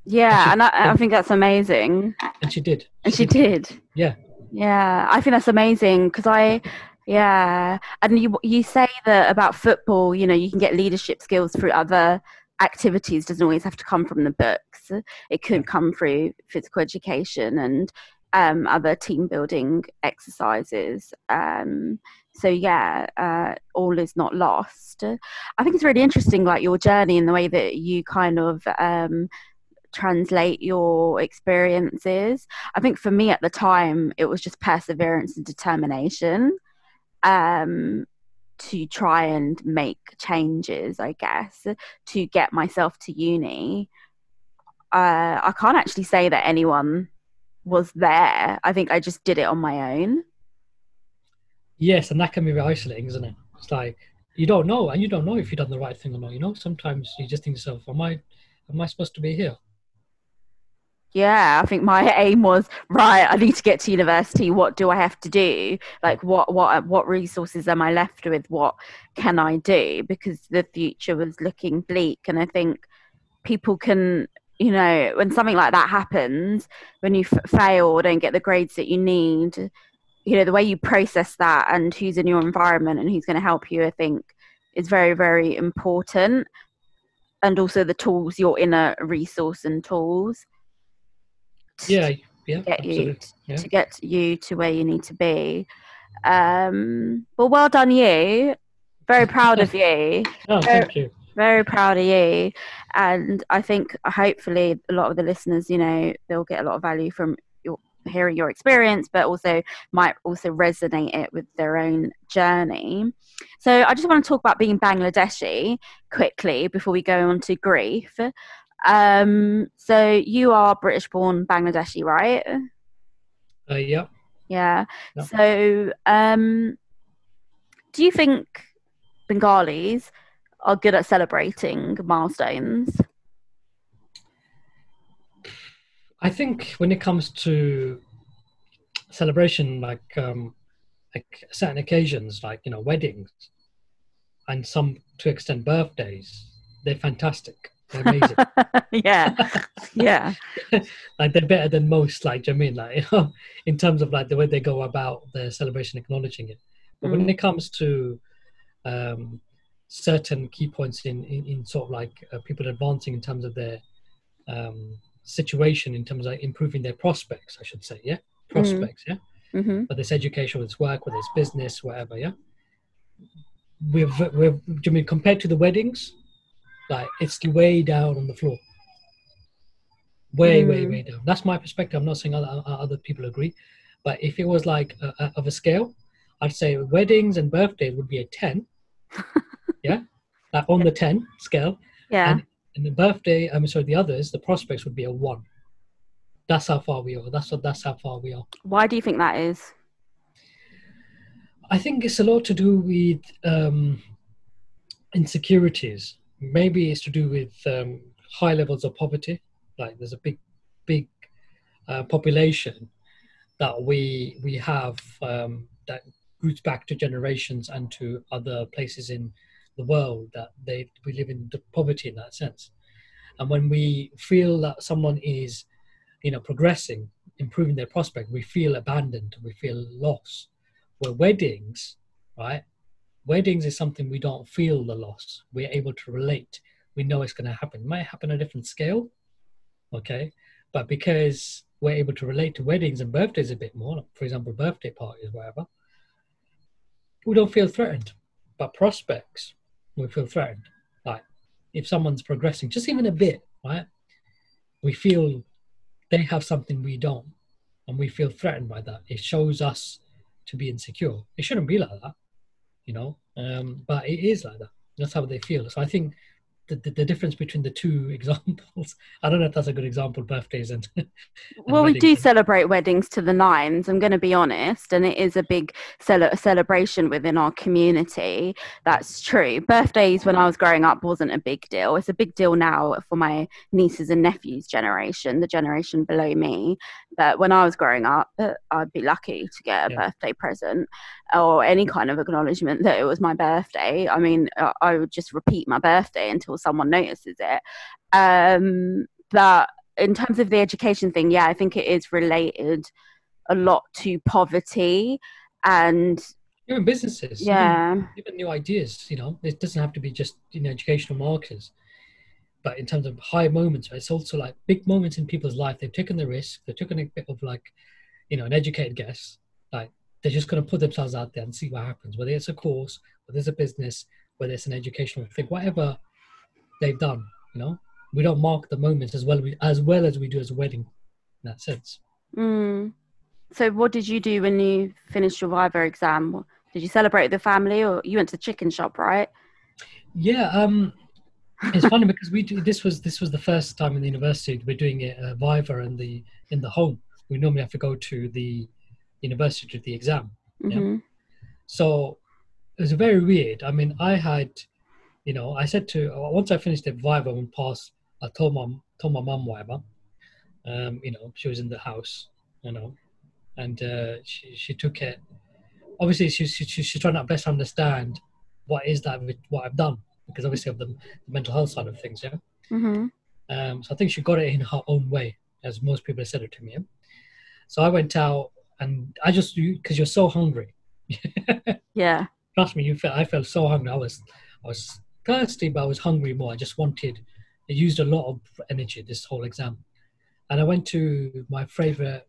Speaker 1: yeah, and I, I think that's amazing.
Speaker 7: And she did.
Speaker 1: And she did.
Speaker 7: Yeah.
Speaker 1: Yeah, I think that's amazing because I, yeah, and you you say that about football. You know, you can get leadership skills through other activities. Doesn't always have to come from the books. It could come through physical education, and um, other team building exercises. Um, so yeah, uh, all is not lost. I think it's really interesting, like your journey and the way that you kind of um, translate your experiences. I think for me at the time, it was just perseverance and determination um, to try and make changes, I guess, to get myself to uni. Uh, I can't actually say that anyone was there. I think I just did it on my own.
Speaker 7: Yes, and that can be very isolating, isn't it? It's like you don't know, and you don't know if you've done the right thing or not. You know, sometimes you just think to yourself, "Am I, am I supposed to be here?"
Speaker 1: Yeah, I think my *laughs* aim was right. I need to get to university. What do I have to do? Like, what, what, what resources am I left with? What can I do? Because the future was looking bleak, and I think people can you know, when something like that happens, when you f- fail or don't get the grades that you need, you know, the way you process that and who's in your environment and who's going to help you, I think, is very, very important. And also the tools, your inner resource and tools.
Speaker 7: Yeah, yeah,
Speaker 1: get
Speaker 7: absolutely.
Speaker 1: you
Speaker 7: Yeah.
Speaker 1: to get you to where you need to be. Um, well, well done, you. Very proud of you. *laughs*
Speaker 7: Oh,
Speaker 1: Very-
Speaker 7: thank you.
Speaker 1: Very proud of you. And i think hopefully a lot of the listeners you know they'll get a lot of value from your hearing your experience but also might also resonate it with their own journey. So i just want to talk about being bangladeshi quickly before we go on to grief. Um so you are british born bangladeshi right?
Speaker 7: Uh, yeah.
Speaker 1: yeah.
Speaker 7: Yeah.
Speaker 1: so um do you think bengalis are good at celebrating milestones
Speaker 7: I think when it comes to celebration, like um, like certain occasions, like you know weddings, and some to extent birthdays, they're fantastic. They're amazing. *laughs*
Speaker 1: yeah yeah *laughs*
Speaker 7: like they're better than most. Like do you know I mean, like *laughs* you know, in terms of like the way they go about their celebration, acknowledging it. But when
Speaker 1: Mm.
Speaker 7: it comes to um, certain key points in, in, in sort of like uh, people advancing in terms of their um, situation, in terms of like improving their prospects, I should say, yeah, prospects, yeah,
Speaker 1: hmm
Speaker 7: whether it's education, whether it's work, whether it's business, whatever, yeah. We've we've do you mean compared to the weddings, like it's way down on the floor. Way, way,
Speaker 1: Mm.
Speaker 7: way down. That's my perspective. I'm not saying other other people agree, but if it was like a, a, of a scale, I'd say weddings and birthdays would be a ten. *laughs* yeah, like on the ten scale,
Speaker 1: yeah
Speaker 7: and, and the birthday, I'm sorry, the others, the prospects would be a one. That's how far we are. That's what. That's how far we are.
Speaker 1: why do you think that is
Speaker 7: I think it's a lot to do with um, insecurities. Maybe it's to do with um, high levels of poverty. Like there's a big, big uh, population that we we have um, that roots back to generations and to other places in the world that they we live in the poverty in that sense. And when we feel that someone is, you know, progressing, improving their prospect, we feel abandoned, we feel lost where weddings, right? Weddings is something we don't feel the loss. We're able to relate. We know it's going to happen. It might happen at a different scale, okay? But because we're able to relate to weddings and birthdays a bit more, like, for example, birthday parties, whatever, we don't feel threatened. But prospects, we feel threatened. Like if someone's progressing just even a bit, right? We feel they have something we don't, and we feel threatened by that. It shows us to be insecure. It shouldn't be like that, you know. Um, but it is like that. That's how they feel. So I think the, the, the difference between the two *laughs* examples. I don't know if that's a good example. Birthdays and, *laughs* and
Speaker 1: well we do celebrate weddings to the nines i'm going to be honest and it is a big cele- celebration within our community that's true birthdays when i was growing up wasn't a big deal it's a big deal now for my nieces and nephews generation the generation below me but when i was growing up i'd be lucky to get a
Speaker 7: Yeah.
Speaker 1: birthday present or any kind of acknowledgement that it was my birthday i mean i would just repeat my birthday until someone notices it um but in terms of the education thing, yeah, I think it is related a lot to poverty and
Speaker 7: even businesses.
Speaker 1: yeah,
Speaker 7: even new ideas. You know, it doesn't have to be just you know educational markers, but in terms of high moments, it's also like big moments in people's life. They've taken the risk. They've taken a bit of like, you know, an educated guess, like they're just going to put themselves out there and see what happens, whether it's a course, whether it's a business, whether it's an educational thing, whatever they've done, you know, we don't mark the moments as well as well as we do as a wedding in that sense.
Speaker 1: Mm. So, what did you do when you finished your Viva exam? Did you celebrate with the family, or you went to the chicken shop, right?
Speaker 7: Yeah, um, it's funny *laughs* because we do, this was this was the first time in the university we're doing it uh, Viva in the in the home. We normally have to go to the university to the exam.
Speaker 1: Mm-hmm.
Speaker 7: Yeah. So it was very weird. I mean, I had, you know, I said to once I finished the Viva and passed, I told mom told my mum whatever. Um, you know, she was in the house, you know, and uh, she she took it. Obviously, she, she, she she's trying to best understand what is that with what I've done because obviously of the, the mental health side of things, yeah.
Speaker 1: Mm-hmm.
Speaker 7: Um, so I think she got it in her own way, as most people have said it to me. Yeah? So I went out and I just because you're so hungry. *laughs*
Speaker 1: Yeah.
Speaker 7: Trust me, you felt I felt so hungry. I was I was thirsty, but I was hungry more. I just wanted. I used a lot of energy this whole exam, and I went to my favorite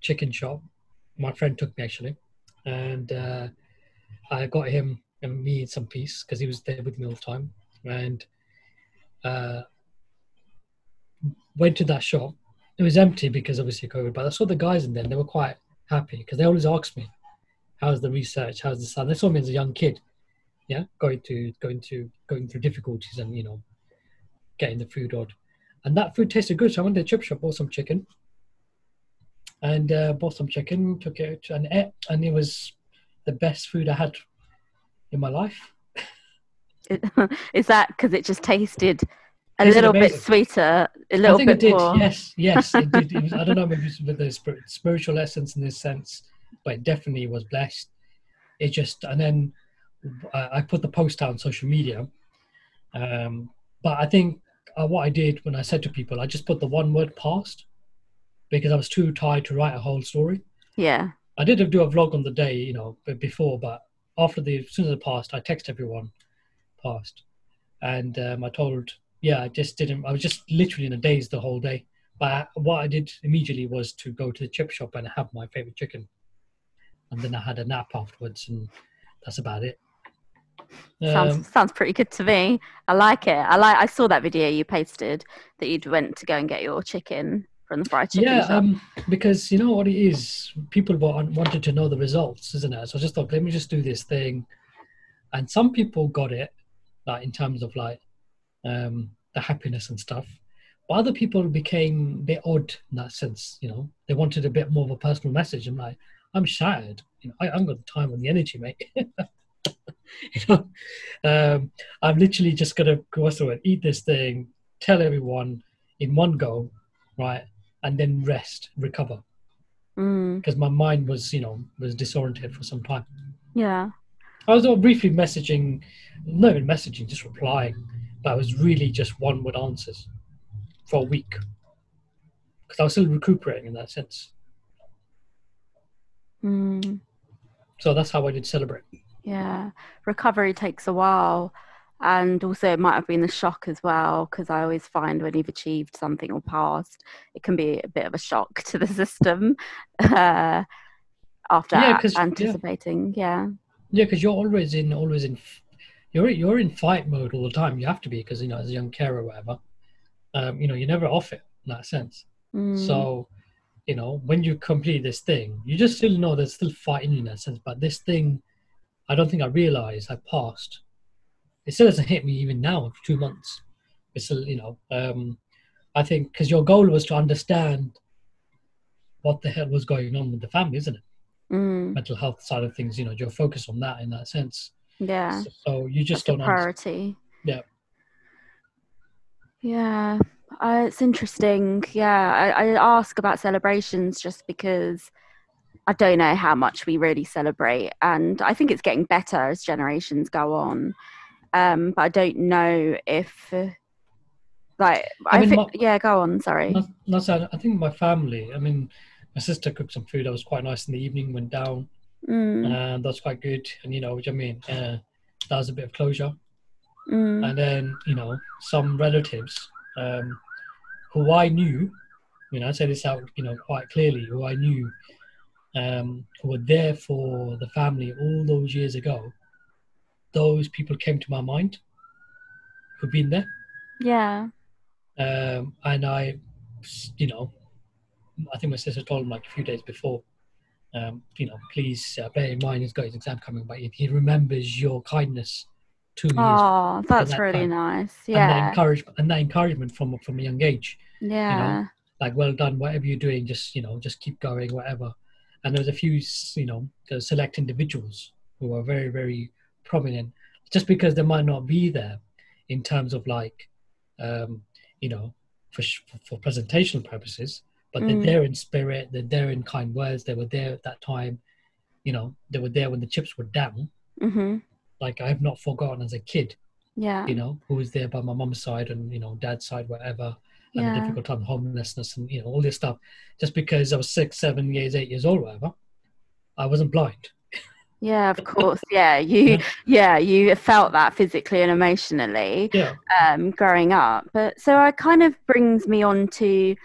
Speaker 7: chicken shop. My friend took me actually, and uh, I got him and me some peace because he was there with me all the time, and uh, went to that shop. It was empty because obviously COVID, but I saw the guys in there. and They were quite happy because they always ask me, "How's the research? How's the sun?" They saw me as a young kid, yeah, going to going to going through difficulties and you know, getting the food odd, and that food tasted good. So I went to the chip shop, bought some chicken, and uh, bought some chicken, took it and ate, and it was the best food I had in my life. *laughs*
Speaker 1: Is that because it just tasted a little bit sweeter, a little
Speaker 7: think
Speaker 1: bit
Speaker 7: it did.
Speaker 1: more?
Speaker 7: Yes, yes, it did. It was, *laughs* I don't know, maybe it's with the spir- spiritual essence in this sense, but it definitely was blessed. It just, and then uh, I put the post out on social media. Um, but I think uh, what I did when I said to people, I just put the one word past because I was too tired to write a whole story.
Speaker 1: Yeah.
Speaker 7: I did do a vlog on the day, you know, before, but after the as soon as it passed, I text everyone passed, and um, I told, yeah, I just didn't. I was just literally in a daze the whole day. But what I did immediately was to go to the chip shop and have my favorite chicken, and then I had a nap afterwards, and that's about it.
Speaker 1: Sounds
Speaker 7: Um,
Speaker 1: sounds pretty good to me. I like it. I like. I saw that video you posted that you'd went to go and get your chicken from the fried chicken
Speaker 7: yeah,
Speaker 1: shop.
Speaker 7: um, because you know what it is. People wa- wanted to know the results, isn't it? So I just thought, let me just do this thing, and some people got it, like in terms of like um, the happiness and stuff. But other people became a bit odd in that sense. You know, they wanted a bit more of a personal message. I'm like, I'm shattered. You know, I, I haven't got the time and the energy, mate. *laughs* you know, um, I'm literally just gonna what's the word? Eat this thing, tell everyone in one go, right, and then rest, recover,
Speaker 1: Mm,
Speaker 7: because my mind was, you know, was disoriented for some time.
Speaker 1: yeah.
Speaker 7: I was all briefly messaging, not even messaging, just replying, but it was really just one word answers for a week because I was still recuperating in that sense.
Speaker 1: Mm,
Speaker 7: So that's how I did celebrate.
Speaker 1: yeah. Recovery takes a while, and also it might have been the shock as well because I always find when you've achieved something or passed, it can be a bit of a shock *laughs* to the system uh, after
Speaker 7: Yeah, yeah.
Speaker 1: anticipating. Yeah.
Speaker 7: Yeah, because you're always in, always in, you're you're in fight mode all the time. You have to be because you know as a young carer or whatever, um, you know you're never off it in that sense.
Speaker 1: Mm,
Speaker 7: So, you know, when you complete this thing, you just still know there's still fighting in that sense. But this thing, I don't think I realized I passed. It still doesn't hit me even now after two months. It's still, you know, um, I think because your goal was to understand what the hell was going on with the family, isn't it?
Speaker 1: mm,
Speaker 7: Mental health side of things, you know, you're focused on that in that sense.
Speaker 1: Yeah.
Speaker 7: So, so you just
Speaker 1: That's
Speaker 7: don't understand.
Speaker 1: priority.
Speaker 7: Yeah.
Speaker 1: Yeah, uh, it's interesting. Yeah, I, I ask about celebrations just because I don't know how much we really celebrate, and I think it's getting better as generations go on. Um, but I don't know if, uh, like,
Speaker 7: I
Speaker 1: I,
Speaker 7: mean,
Speaker 1: think,
Speaker 7: my-
Speaker 1: yeah, go on. Sorry.
Speaker 7: Not, not I think my family, I mean, my sister cooked some food that was quite nice in the evening, went down.
Speaker 1: Mm,
Speaker 7: and that's quite good. And you know, which I mean, uh, that was a bit of closure.
Speaker 1: mm,
Speaker 7: And then you know, some relatives um, who I knew You know, I say this out, you know, quite clearly. Who I knew, um, who were there for the family all those years ago. Those people came to my mind. Who've been there,
Speaker 1: Yeah.
Speaker 7: um, and I, you know, I think my sister told him like a few days before. Um, you know, please uh, bear in mind he's got his exam coming, but he remembers your kindness to me.
Speaker 1: Oh, that's
Speaker 7: that
Speaker 1: really
Speaker 7: time.
Speaker 1: nice.
Speaker 7: and that
Speaker 1: Yeah.
Speaker 7: encouragement and that encouragement from from a young age
Speaker 1: Yeah.
Speaker 7: like well done whatever you're doing just you know just keep going whatever and there's a few you know select individuals who are very very prominent just because they might not be there in terms of like um you know for, for presentational purposes but
Speaker 1: Mm.
Speaker 7: they're there in spirit they're there in kind words they were there at that time you know they were there when the chips were down
Speaker 1: Mm-hmm.
Speaker 7: like i have not forgotten as a kid
Speaker 1: Yeah.
Speaker 7: you know, who was there by my mom's side and you know dad's side, whatever, and the difficult time, homelessness, and you know all this stuff. Just because I was six, seven years, eight years old, whatever, I wasn't blind.
Speaker 1: Yeah, of *laughs* course. Yeah, you yeah, you felt that physically and emotionally
Speaker 7: Yeah,
Speaker 1: um growing up. But so it kind of brings me on to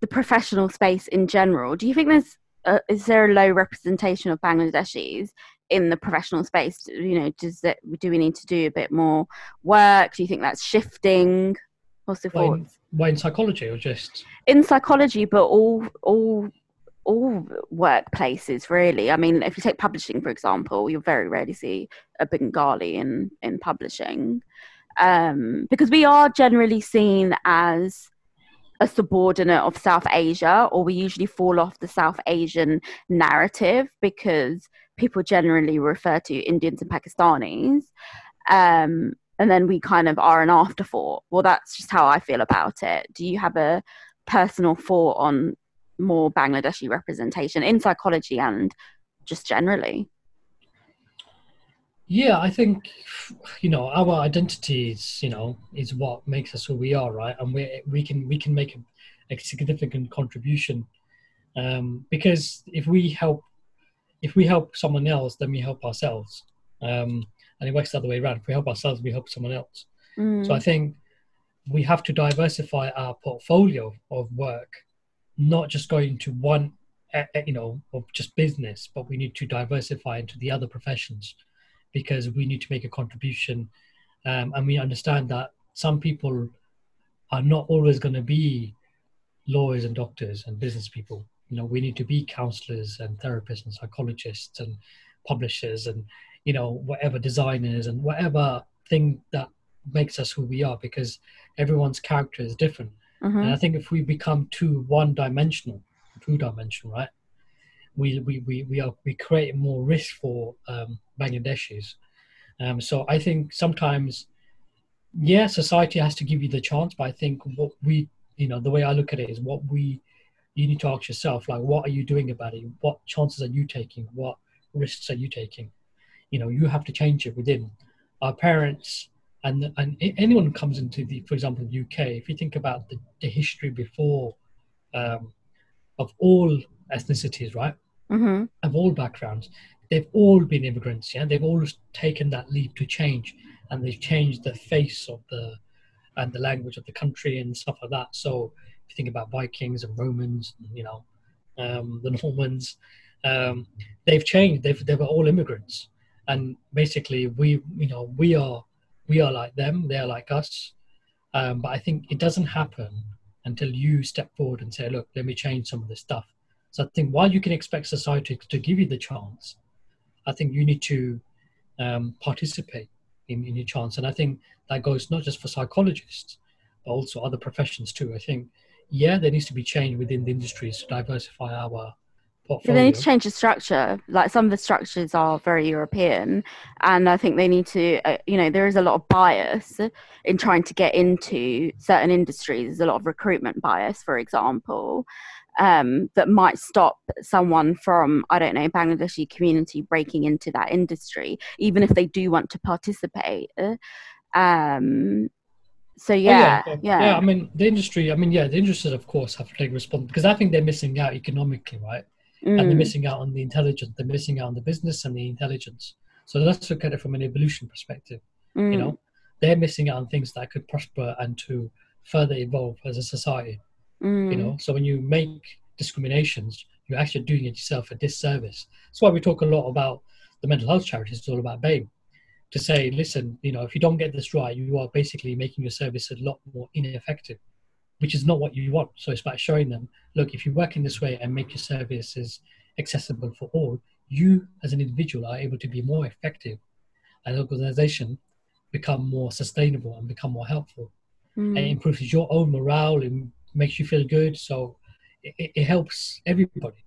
Speaker 1: the professional space in general. Do you think there's uh, is there a low representation of Bangladeshis in the professional space? You know, does that do we need to do a bit more work? Do you think that's shifting? What's the
Speaker 7: why in,
Speaker 1: thoughts?
Speaker 7: in psychology or just
Speaker 1: in psychology, but all all all workplaces really. I mean, if you take publishing for example, you'll very rarely see a Bengali in in publishing, um, because we are generally seen as a subordinate of South Asia, or we usually fall off the South Asian narrative because people generally refer to Indians and Pakistanis. Um, and then we kind of are an afterthought. Well, that's just how I feel about it. Do you have a personal thought on more Bangladeshi representation in psychology and just generally?
Speaker 7: Yeah, I think you know our identity is you know is what makes us who we are, right? And we we can we can make a, a significant contribution um, because if we help if we help someone else, then we help ourselves. Um, and it works the other way around. If we help ourselves, we help someone else.
Speaker 1: Mm.
Speaker 7: So I think we have to diversify our portfolio of work, not just going to one, eh, eh, you know, of just business, but we need to diversify into the other professions because we need to make a contribution. Um, and we understand that some people are not always going to be lawyers and doctors and business people. You know, we need to be counselors and therapists and psychologists and publishers and you know whatever designers and whatever thing that makes us who we are because everyone's character is different
Speaker 1: Mhm.
Speaker 7: and i think if we become too one dimensional two dimensional right we we we, we are we create more risk for um bangladeshis. Um so i think sometimes yeah society has to give you the chance but i think what we you know the way i look at it is what we you need to ask yourself like what are you doing about it? What chances are you taking? What risks are you taking? You know you have to change it within our parents and and anyone who comes into the for example the uk if you think about the, the history before um, of all ethnicities right?
Speaker 1: Mhm.
Speaker 7: of all backgrounds they've all been immigrants yeah? They've all taken that leap to change and they've changed the face of the and the language of the country and stuff like that. So if you think about vikings and romans you know um, the normans um, they've changed. They've, they were all immigrants. And basically we you know we are we are like them. They're like us. Um, but i think it doesn't happen until you step forward and say look let me change some of this stuff. So i think while you can expect society to, to give you the chance i think you need to um, participate in, in your chance and i think that goes not just for psychologists but also other professions too i think yeah there needs to be change within the industries to diversify our portfolio
Speaker 1: they need to change the structure. Like some of the structures are very European, and I think they need to. Uh, you know, there is a lot of bias in trying to get into certain industries. There's a lot of recruitment bias, for example, um, that might stop someone from I don't know Bangladeshi community breaking into that industry, even if they do want to participate. Um, so
Speaker 7: Oh,
Speaker 1: yeah,
Speaker 7: yeah,
Speaker 1: yeah,
Speaker 7: yeah. I mean, the industry. I mean, yeah, the industry, of course, have to take responsibility because I think they're missing out economically, right? And they're
Speaker 1: Mm.
Speaker 7: missing out on the intelligence. They're missing out on the business and the intelligence. So let's look at it from an evolution perspective.
Speaker 1: Mm.
Speaker 7: You know, they're missing out on things that could prosper and to further evolve as a society.
Speaker 1: Mm.
Speaker 7: You know, so when you make discriminations, you're actually doing it yourself a disservice. That's why we talk a lot about the mental health charities. It's all about BAME to say, listen, you know, if you don't get this right, you are basically making your service a lot more ineffective, which is not what you want. So it's about showing them, look, if you work in this way and make your services accessible for all, you as an individual are able to be more effective and the organization become more sustainable and become more helpful.
Speaker 1: Mm.
Speaker 7: And it improves your own morale, it makes you feel good. So it, it helps everybody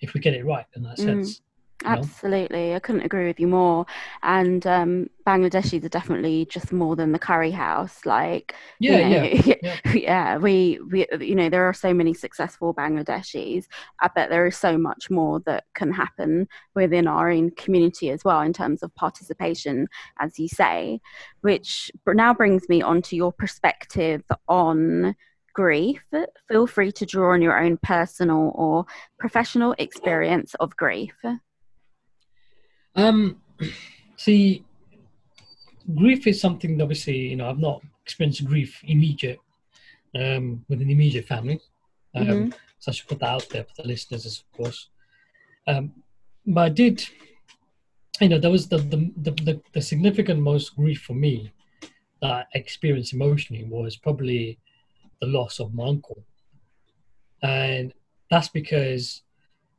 Speaker 7: if we get it right in that
Speaker 1: Mm.
Speaker 7: sense. you know?
Speaker 1: Absolutely, I couldn't agree with you more. And um, Bangladeshis are definitely just more than the curry house. Like, you
Speaker 7: Yeah,
Speaker 1: know, *laughs*
Speaker 7: yeah, yeah. *laughs*
Speaker 1: yeah, we, we, you know, there are so many successful Bangladeshis. I bet there is so much more that can happen within our own community as well in terms of participation, as you say, which now brings me on to your perspective on grief. Feel free to draw on your own personal or professional experience of grief.
Speaker 7: Um, see, grief is something that obviously, you know, I've not experienced grief immediate um, with an immediate family. Um,
Speaker 1: Mhm.
Speaker 7: So I should put that out there for the listeners, of course. Um, but I did, you know, that was the, the, the, the, the significant most grief for me that I experienced emotionally was probably the loss of my uncle. And that's because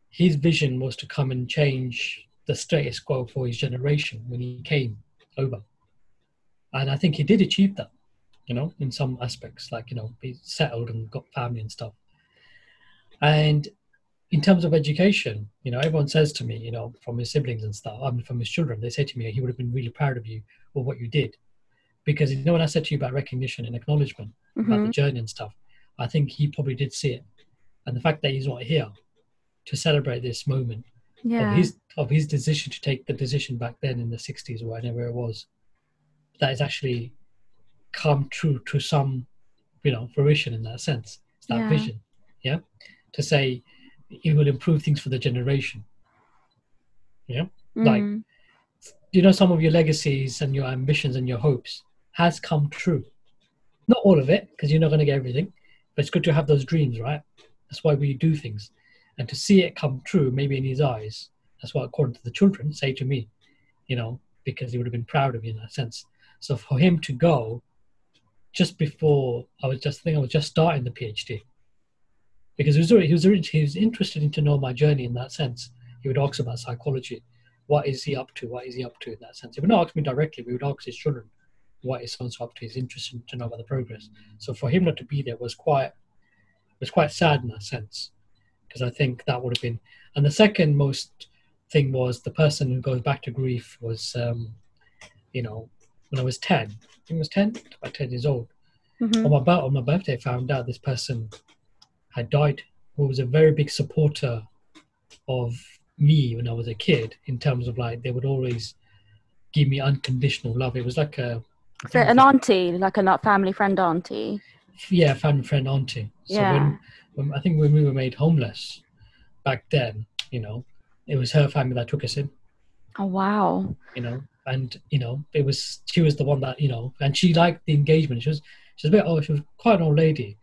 Speaker 7: his vision was to come and change the status quo for his generation when he came over. And I think he did achieve that, you know, in some aspects, like, you know, he settled and got family and stuff. And in terms of education, you know, everyone says to me, you know, from his siblings and stuff, I mean, from his children, they say to me, he would have been really proud of you for what you did. Because, you know, when I said to you about recognition and acknowledgement, about the
Speaker 1: Mhm.
Speaker 7: journey and stuff, I think he probably did see it. And the fact that he's not here to celebrate this moment
Speaker 1: Yeah.
Speaker 7: of his of his decision to take the decision back then in the 60s or whenever it was that has actually come true to some you know fruition in that sense it's that
Speaker 1: Yeah.
Speaker 7: vision yeah to say it will improve things for the generation yeah like
Speaker 1: Mm.
Speaker 7: you know some of your legacies and your ambitions and your hopes has come true. Not all of it because you're not going to get everything but it's good to have those dreams right? That's why we do things. And to see it come true maybe in his eyes that's what according to the children say to me you know because he would have been proud of me in that sense. So for him to go just before i was just I think i was just starting the phd because he was he was he was interested in to know my journey in that sense. He would ask about psychology. What is he up to? What is he up to in that sense? He would not ask me directly we would ask his children what is so up to he's interested to know about the progress so for him not to be there was quite was quite sad in that sense because I think that would have been. And the second most thing was the person who goes back to grief was, um, you know, when I was ten, I was ten, about ten years old.
Speaker 1: Mhm.
Speaker 7: On my on my birthday, I found out this person had died, who was a very big supporter of me when I was a kid. In terms of like, they would always give me unconditional love. It was like a
Speaker 1: So an auntie, like a not family friend auntie.
Speaker 7: yeah, family friend auntie. So
Speaker 1: Yeah.
Speaker 7: when, when I think when we were made homeless back then, you know, it was her family that took us in,
Speaker 1: Oh wow.
Speaker 7: you know, and you know, it was she was the one that you know, and she liked the engagement. She was she was a bit oh, she was quite an old lady,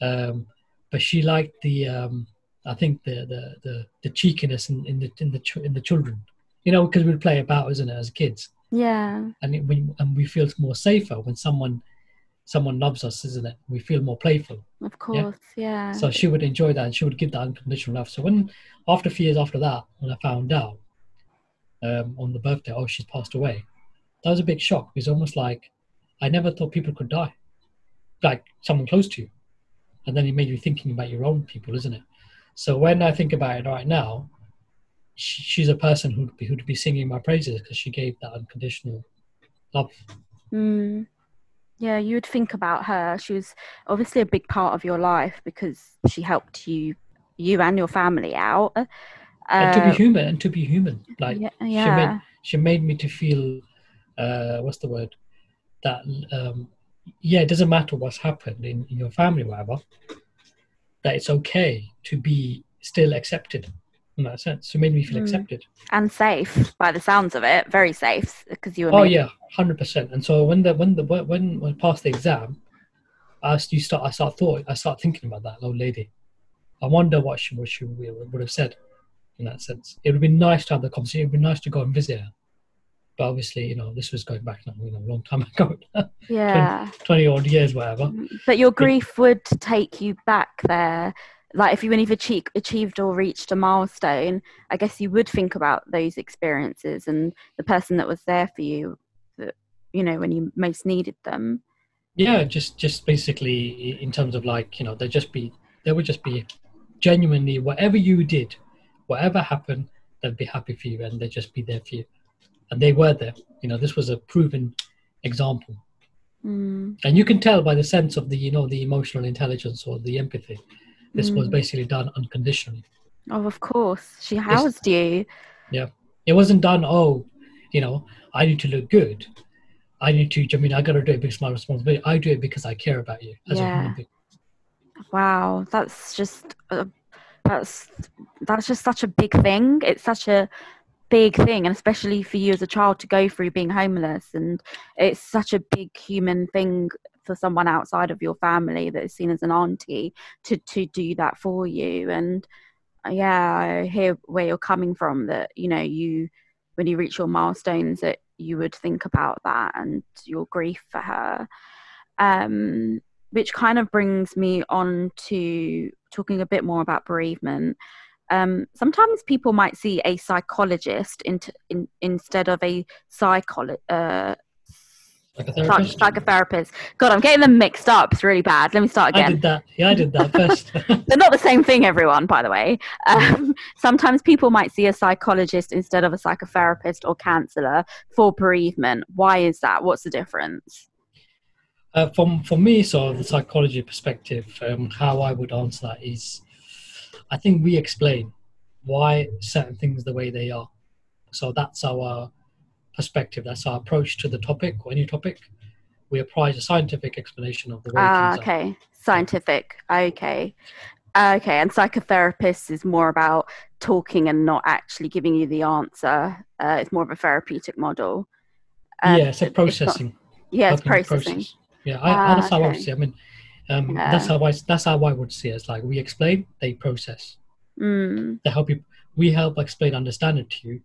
Speaker 7: um, but she liked the um, I think the the the, the cheekiness in, in the in the ch- in the children, you know, because we'd play about, isn't it, as kids,
Speaker 1: Yeah.
Speaker 7: and it, we, and we feel more safer when someone someone loves us, isn't it? We feel more playful.
Speaker 1: Of course. Yeah.
Speaker 7: So she would enjoy that and she would give that unconditional love. So when after a few years after that, when I found out um, on the birthday, oh she's passed away, that was a big shock. It was almost like I never thought people could die, like someone close to you, and then it made you thinking about your own people, isn't it? So when I think about it right now, she's a person who'd be who'd be singing my praises because she gave that unconditional love.
Speaker 1: Mm. Yeah, you would think about her. She was obviously a big part of your life because she helped you, you and your family out.
Speaker 7: and to
Speaker 1: Uh,
Speaker 7: be human and to be human like
Speaker 1: yeah,
Speaker 7: she made she made me to feel uh what's the word that um yeah it doesn't matter what's happened in, in your family whatever that it's okay to be still accepted in that sense so it made me feel
Speaker 1: Mm.
Speaker 7: accepted
Speaker 1: and safe by the sounds of it. Very safe because you were.
Speaker 7: oh
Speaker 1: made-
Speaker 7: yeah 100% and so when the when the when when I passed the exam I you start I start thought I start thinking about that old lady. I wonder what she what she would have said in that sense. It would be nice to have the conversation. It would be nice to go and visit her. But obviously, you know, this was going back you know, a long time *laughs* ago.
Speaker 1: Yeah.
Speaker 7: 20, 20 odd years, whatever.
Speaker 1: But your grief would take you back there. Like if you when you've achieved, achieved or reached a milestone, I guess you would think about those experiences and the person that was there for you, that you know when you most needed them.
Speaker 7: Yeah, just just basically in terms of like you know there just be there would just be genuinely whatever you did, whatever happened, they'd be happy for you and they'd just be there for you, and they were there. You know, this was a proven example
Speaker 1: Mm.
Speaker 7: and you can tell by the sense of the you know the emotional intelligence or the empathy this was
Speaker 1: Mm.
Speaker 7: basically done unconditionally
Speaker 1: Oh, of course. She housed you.
Speaker 7: yeah it wasn't done oh you know i need to look good i need to i mean i gotta do it because it's my responsibility i do it because i care about you as a
Speaker 1: Yeah.
Speaker 7: human being
Speaker 1: Wow, that's just uh, that's that's just such a big thing. It's such a big thing, and especially for you as a child to go through being homeless, and it's such a big human thing for someone outside of your family that is seen as an auntie to to do that for you. And uh, yeah, I hear where you're coming from. That you know you when you reach your milestones that you would think about that and your grief for her. Um, which kind of brings me on to talking a bit more about bereavement. Um, sometimes people might see a psychologist in, in, instead of a psycholo- uh,
Speaker 7: like a
Speaker 1: psych-
Speaker 7: therapist
Speaker 1: psychotherapist. God, I'm getting them mixed up. It's really bad. Let me start again.
Speaker 7: i did that yeah i did that first *laughs*
Speaker 1: They're not the same thing, everyone, by the way. Um, *laughs* sometimes people might see a psychologist instead of a psychotherapist or counselor for bereavement. Why is that? What's the difference?
Speaker 7: Uh, from for me, so the psychology perspective, um, how I would answer that is, I think we explain why certain things the way they are. So that's our perspective. That's our approach to the topic or any topic. We apply a scientific explanation of the way
Speaker 1: Ah,
Speaker 7: things are.
Speaker 1: okay. Scientific. Okay. Okay. And psychotherapist is more about talking and not actually giving you the answer. Uh, it's more of a therapeutic model. Um,
Speaker 7: yeah, it's a
Speaker 1: not-
Speaker 7: processing.
Speaker 1: yeah, it's processing.
Speaker 7: process. Yeah, I,
Speaker 1: Ah,
Speaker 7: that's how I would see. I mean, um,
Speaker 1: Yeah.
Speaker 7: that's how I that's how I would see it. It's like we explain, they process.
Speaker 1: Mm.
Speaker 7: They help you. We help explain, understand it to you,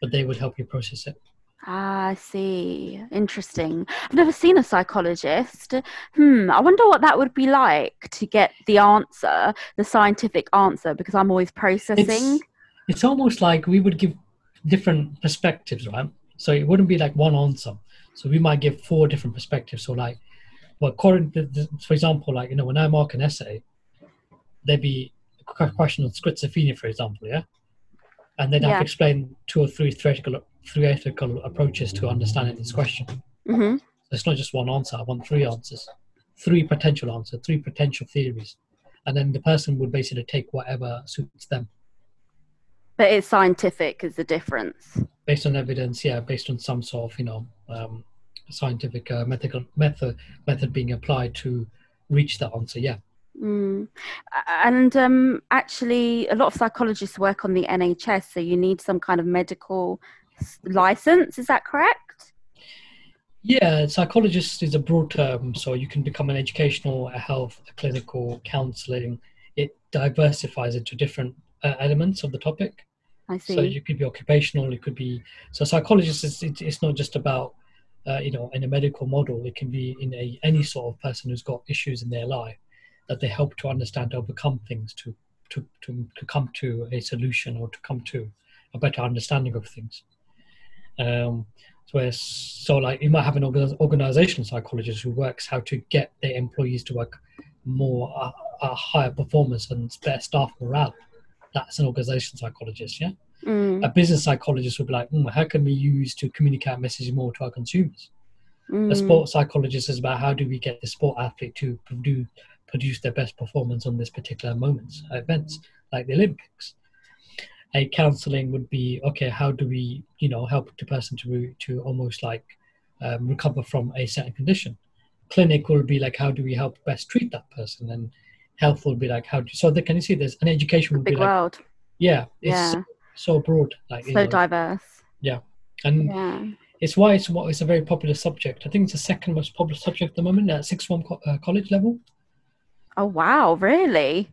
Speaker 7: but they would help you process it.
Speaker 1: Ah, I see. Interesting. I've never seen a psychologist. Hmm. I wonder what that would be like to get the answer, the scientific answer, because I'm always processing.
Speaker 7: It's, it's almost like we would give different perspectives, right? So it wouldn't be like one answer. So we might give four different perspectives. So like, well, according to, for example, like you know, when I mark an essay, there'd be a question on schizophrenia, for example, yeah, and then
Speaker 1: Yeah.
Speaker 7: to explain two or three theoretical theoretical approaches to understanding this question.
Speaker 1: hmm
Speaker 7: It's not just one answer. I want three answers, three potential answers, three potential theories, and then the person would basically take whatever suits them.
Speaker 1: But it's scientific is the difference.
Speaker 7: based on evidence, yeah, based on some sort of you know um, scientific uh, method method method being applied to reach that answer. Yeah,
Speaker 1: Mm. And um, actually, a lot of psychologists work on the NHS, so you need some kind of medical license. Is that correct?
Speaker 7: yeah. Psychologist is a broad term, so you can become an educational, a health, a clinical, counselling. It diversifies into different uh, elements of the topic.
Speaker 1: I see.
Speaker 7: So you could be occupational, it could be so psychologist is it, it's not just about uh, you know in a medical model. It can be in a any sort of person who's got issues in their life that they help to understand, overcome things, to to to, to come to a solution or to come to a better understanding of things. Um, so, so like you might have an organizational psychologist who works how to get their employees to work more uh, uh, higher performance and better staff morale. That's an organizational psychologist, yeah
Speaker 1: Mm,
Speaker 7: a business psychologist would be like, mm, how can we use to communicate messages more to our consumers? A
Speaker 1: mm,
Speaker 7: sports psychologist is about how do we get the sport athlete to produce, produce their best performance on this particular moments, events like the Olympics. A counseling would be okay. How do we, you know, help the person to to almost like um, recover from a certain condition? Clinic will be like, how do we help best treat that person? And health will be like, how do so? The, can you see this? And education would be like, yeah, it's
Speaker 1: Yeah.
Speaker 7: so broad, like you
Speaker 1: So
Speaker 7: know,
Speaker 1: diverse.
Speaker 7: Yeah and
Speaker 1: Yeah.
Speaker 7: it's why it's what it's a very popular subject. I think it's the second most popular subject at the moment at sixth form co- uh, college level.
Speaker 1: Oh wow, really?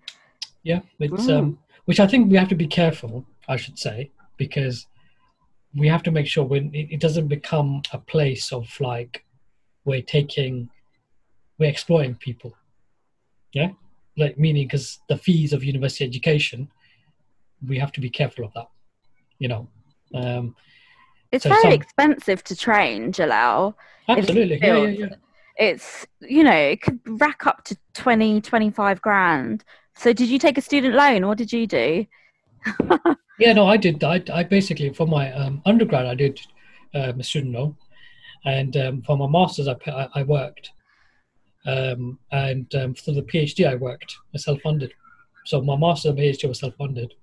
Speaker 7: Yeah, it's
Speaker 1: Mm.
Speaker 7: um, which I think we have to be careful. I should say because we have to make sure when it, doesn't become a place of like we're taking we're exploiting people. Yeah, like meaning because the fees of university education, we have to be careful of that. You know, um,
Speaker 1: It's
Speaker 7: So
Speaker 1: very
Speaker 7: some-
Speaker 1: expensive to train, Jalal.
Speaker 7: Absolutely, yeah, yeah, yeah.
Speaker 1: It's, you know, it could rack up to 20, 25 grand. So did you take a student loan? What did you do? *laughs*
Speaker 7: Yeah, no, I did. I, I basically for my um, undergrad I did um, a student loan, and um, for my masters I I, I worked, um, and um, for the PhD I worked, I self-funded. So my master's and PhD was self-funded.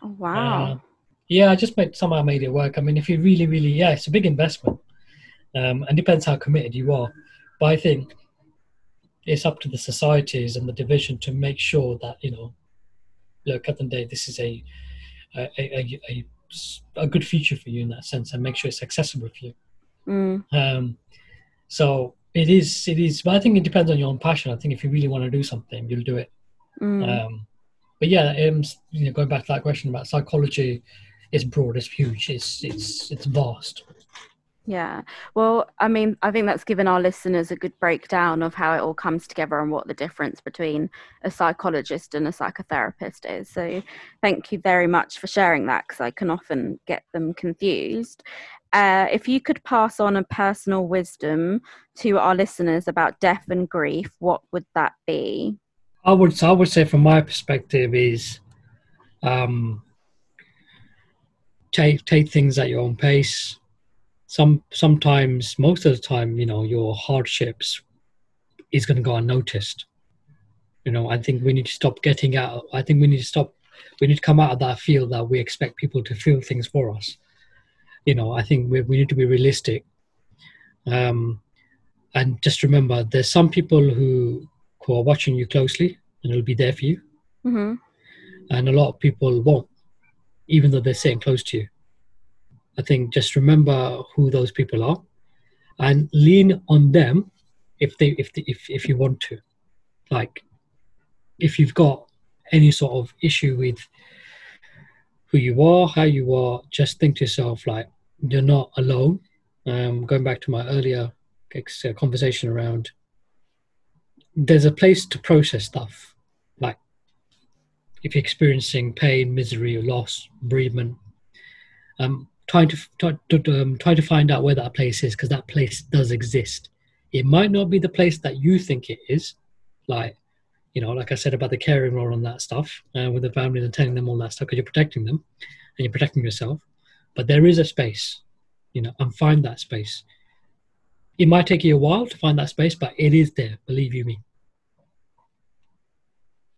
Speaker 1: Oh, wow.
Speaker 7: Uh, yeah, I just made somehow made it work. I mean, if you really, really, yeah, it's a big investment, um, and depends how committed you are. But I think it's up to the societies and the division to make sure that you know, look at the end of the day, this is a a, a, a, a good feature for you in that sense, and make sure it's accessible for you.
Speaker 1: Mm,
Speaker 7: Um, so it is, it is. But I think it depends on your own passion. I think if you really want to do something, you'll do it.
Speaker 1: mm.
Speaker 7: Um, but yeah, um, you know, going back to that question about psychology, it's broad, it's huge, it's it's it's vast.
Speaker 1: Yeah. Well, I mean, I think that's given our listeners a good breakdown of how it all comes together and what the difference between a psychologist and a psychotherapist is. So, thank you very much for sharing that because I can often get them confused. Uh, if you could pass on a personal wisdom to our listeners about death and grief, what would that be?
Speaker 7: I would I would say from my perspective is, um, take take things at your own pace. Some sometimes, most of the time, you know, your hardships is going to go unnoticed. You know, I think we need to stop getting out. I think we need to stop. We need to come out of that field that we expect people to feel things for us. You know, I think we we need to be realistic. Um, and just remember, there's some people who who are watching you closely and it'll be there for you,
Speaker 1: hmm
Speaker 7: and a lot of people won't, even though they're sitting close to you. I think just remember who those people are, and lean on them if they if they, if if you want to, like if you've got any sort of issue with who you are, how you are, just think to yourself like you're not alone. Um, going back to my earlier uh, conversation around, there's a place to process stuff. Like if you're experiencing pain, misery, or loss, bereavement, um, trying to try to, um, try to find out where that place is because that place does exist. It might not be the place that you think it is, like you know, like I said about the caring role and that stuff uh, with the families and telling them all that stuff because you're protecting them and you're protecting yourself. But there is a space, you know, and find that space. It might take you a while to find that space, but it is there. Believe you me.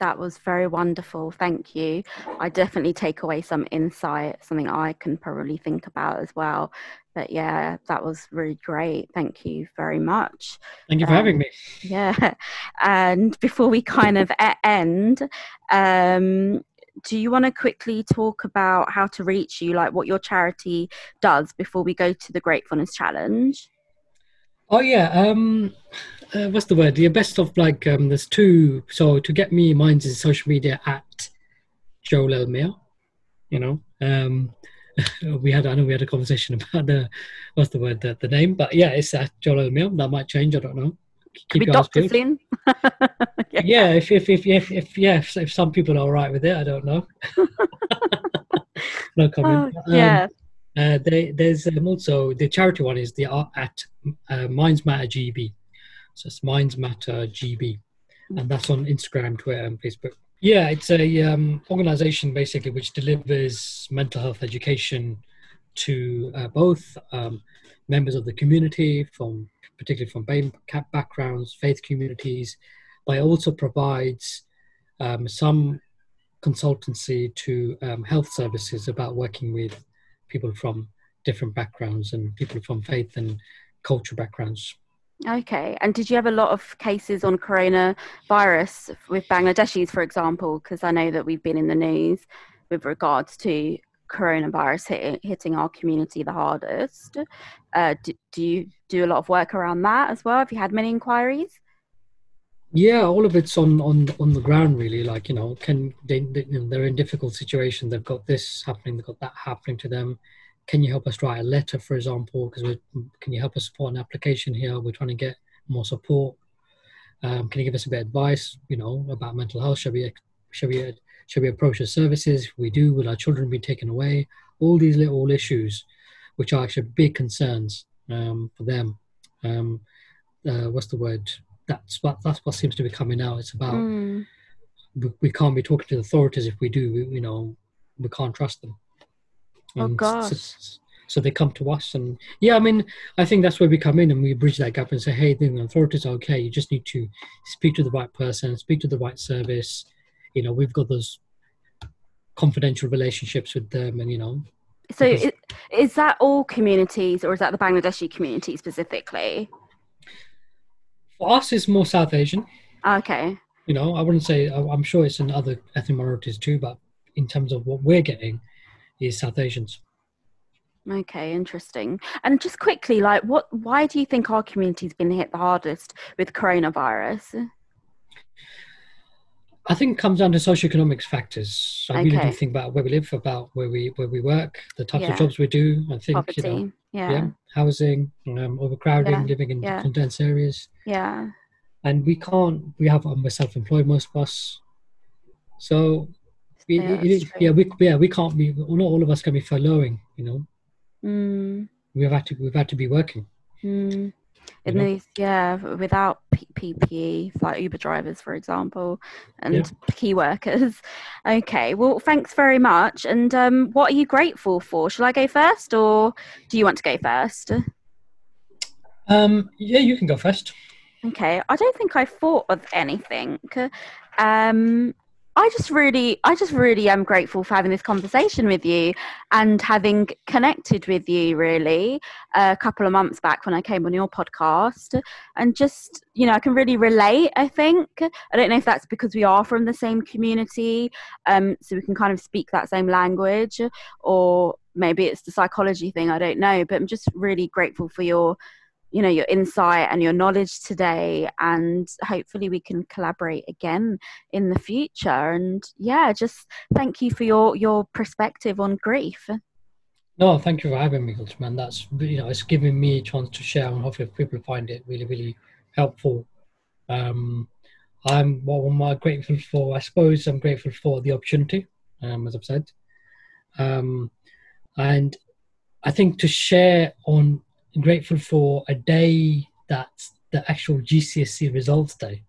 Speaker 1: That was very wonderful. Thank you. I definitely take away some insight, something I can probably think about as well. But yeah, that was really great. Thank you very much.
Speaker 7: Thank you for
Speaker 1: Um,
Speaker 7: having me.
Speaker 1: Yeah. *laughs* And before we kind of end, um, do you want to quickly talk about how to reach you, like what your charity does before we go to the Gratefulness Challenge?
Speaker 7: Oh yeah, um, uh, what's the word? The best of like um, there's two. So to get me, mine's is social media at Joel Elmere. You know, um, *laughs* we had I know we had a conversation *laughs* about the what's the word the, the name, but yeah, it's at Joel Elmere. That might change. I don't know.
Speaker 1: Be
Speaker 7: your
Speaker 1: Dr.
Speaker 7: peeled.
Speaker 1: Soon. *laughs*
Speaker 7: Yeah, if if if if, if yeah, if, if some people are all right with it, I don't know. no
Speaker 1: Oh,
Speaker 7: comment. Um,
Speaker 1: yeah.
Speaker 7: Uh, they, there's um, also the charity one is the at uh, Minds Matter GB, so it's Minds Matter GB, and that's on Instagram, Twitter, and Facebook. Yeah, it's a um, organization basically which delivers mental health education to uh, both um, members of the community, from particularly from backgrounds, faith communities, but it also provides um, some consultancy to um, health services about working with people from different backgrounds and people from faith and culture backgrounds.
Speaker 1: Okay. And did you have a lot of cases on coronavirus with Bangladeshis, for example? Because I know that we've been in the news with regards to coronavirus hit, hitting our community the hardest. Uh, do, do you do a lot of work around that as well? Have you had many inquiries?
Speaker 7: Yeah, all of it's on on on the ground really. Like you know, can they, they they're in difficult situation They've got this happening. They've got that happening to them. Can you help us write a letter, for example? Because can you help us support an application here? We're trying to get more support. Um, can you give us a bit of advice? You know about mental health. Should we should we should we approach the services? We do, will our children be taken away? All these little issues, which are actually big concerns um, for them. Um, uh, what's the word? That's what that's what seems to be coming out. It's about mm. we, we, can't be talking to the authorities if we do. We, you know, we can't trust them.
Speaker 1: Oh, and oh gosh.
Speaker 7: So, so, they come to us, and yeah, I mean, I think that's where we come in and we bridge that gap and say, hey, the authorities are okay. You just need to speak to the right person, speak to the right service. You know, we've got those confidential relationships with them, and you know.
Speaker 1: So, is, is that all communities, or is that the Bangladeshi community specifically?
Speaker 7: For us, it's more South Asian.
Speaker 1: Okay.
Speaker 7: You know, I wouldn't say. I'm sure it's in other ethnic minorities too, but in terms of what we're getting, is South Asians.
Speaker 1: Okay, interesting. And just quickly, like, what? Why do you think our community's been hit the hardest with coronavirus?
Speaker 7: I think it comes down to socioeconomic factors. I okay. really do think about where we live, about where we where we work, the types yeah. of jobs we do. I think you know,
Speaker 1: yeah. yeah
Speaker 7: housing, um, overcrowding, yeah. living in condensed areas.
Speaker 1: Yeah.
Speaker 7: And we can't. We have. Um, we're self-employed, most of us. So, we, yeah, it, yeah, we yeah we can't be. Not all of us can be furloughing. You know.
Speaker 1: Mm.
Speaker 7: We've had to. We've had to be working.
Speaker 1: Mm in yeah. these yeah without ppe like uber drivers for example and yeah. key workers. Okay well thanks very much and um, what are you grateful for? Shall i go first or do you want to go first?
Speaker 7: Um yeah you can go first.
Speaker 1: Okay i don't think i thought of anything. Um I just really, I just really am grateful for having this conversation with you and having connected with you really a couple of months back when I came on your podcast. And just, you know, I can really relate, I think. I don't know if that's because we are from the same community, um, so we can kind of speak that same language, or maybe it's the psychology thing, I don't know. But I'm just really grateful for your you know your insight and your knowledge today and hopefully we can collaborate again in the future. And yeah just thank you for your your perspective on grief.
Speaker 7: No thank you for having me man that's you know it's giving me a chance to share and hopefully people find it really really helpful. Um i'm what am i grateful for? I suppose i'm grateful for the opportunity um as i've said. Um and i think to share on grateful for a day that's the actual GCSE results day.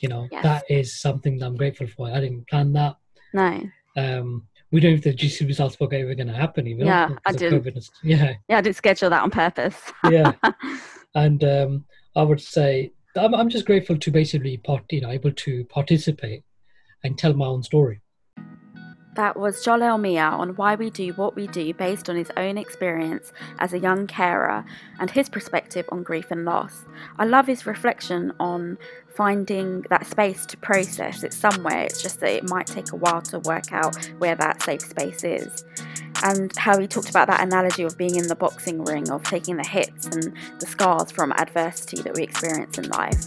Speaker 7: You know, yes. that is something that I'm grateful for. I didn't plan that.
Speaker 1: No.
Speaker 7: Um, we don't know if the GCSE results were ever going to happen. Even
Speaker 1: yeah, I didn't.
Speaker 7: Yeah,
Speaker 1: yeah, I didn't schedule that on purpose.
Speaker 7: yeah, *laughs* and um, I would say I'm, I'm just grateful to basically part, you know, able to participate and tell my own story.
Speaker 1: That was Jalal Mia on why we do what we do based on his own experience as a young carer and his perspective on grief and loss. I love his reflection on finding that space to process it somewhere. It's just that it might take a while to work out where that safe space is. And how he talked about that analogy of being in the boxing ring, of taking the hits and the scars from adversity that we experience in life.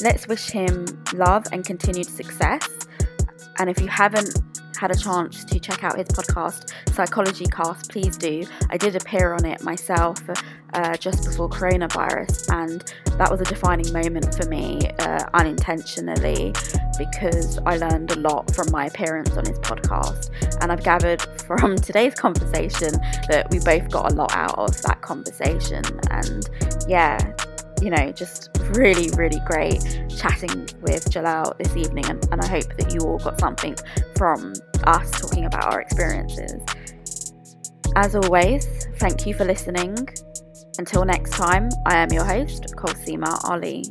Speaker 1: Let's wish him love and continued success. And if you haven't had a chance to check out his podcast, Psychology Cast, please do. I did appear on it myself uh, just before coronavirus, and that was a defining moment for me uh, unintentionally because I learned a lot from my appearance on his podcast. And I've gathered from *laughs* today's conversation that we both got a lot out of that conversation. And yeah, you know, just really, really great chatting with Jalal this evening. And, and I hope that you all got something from us talking about our experiences. As always, thank you for listening. Until next time, I am your host, Kolsima Ali.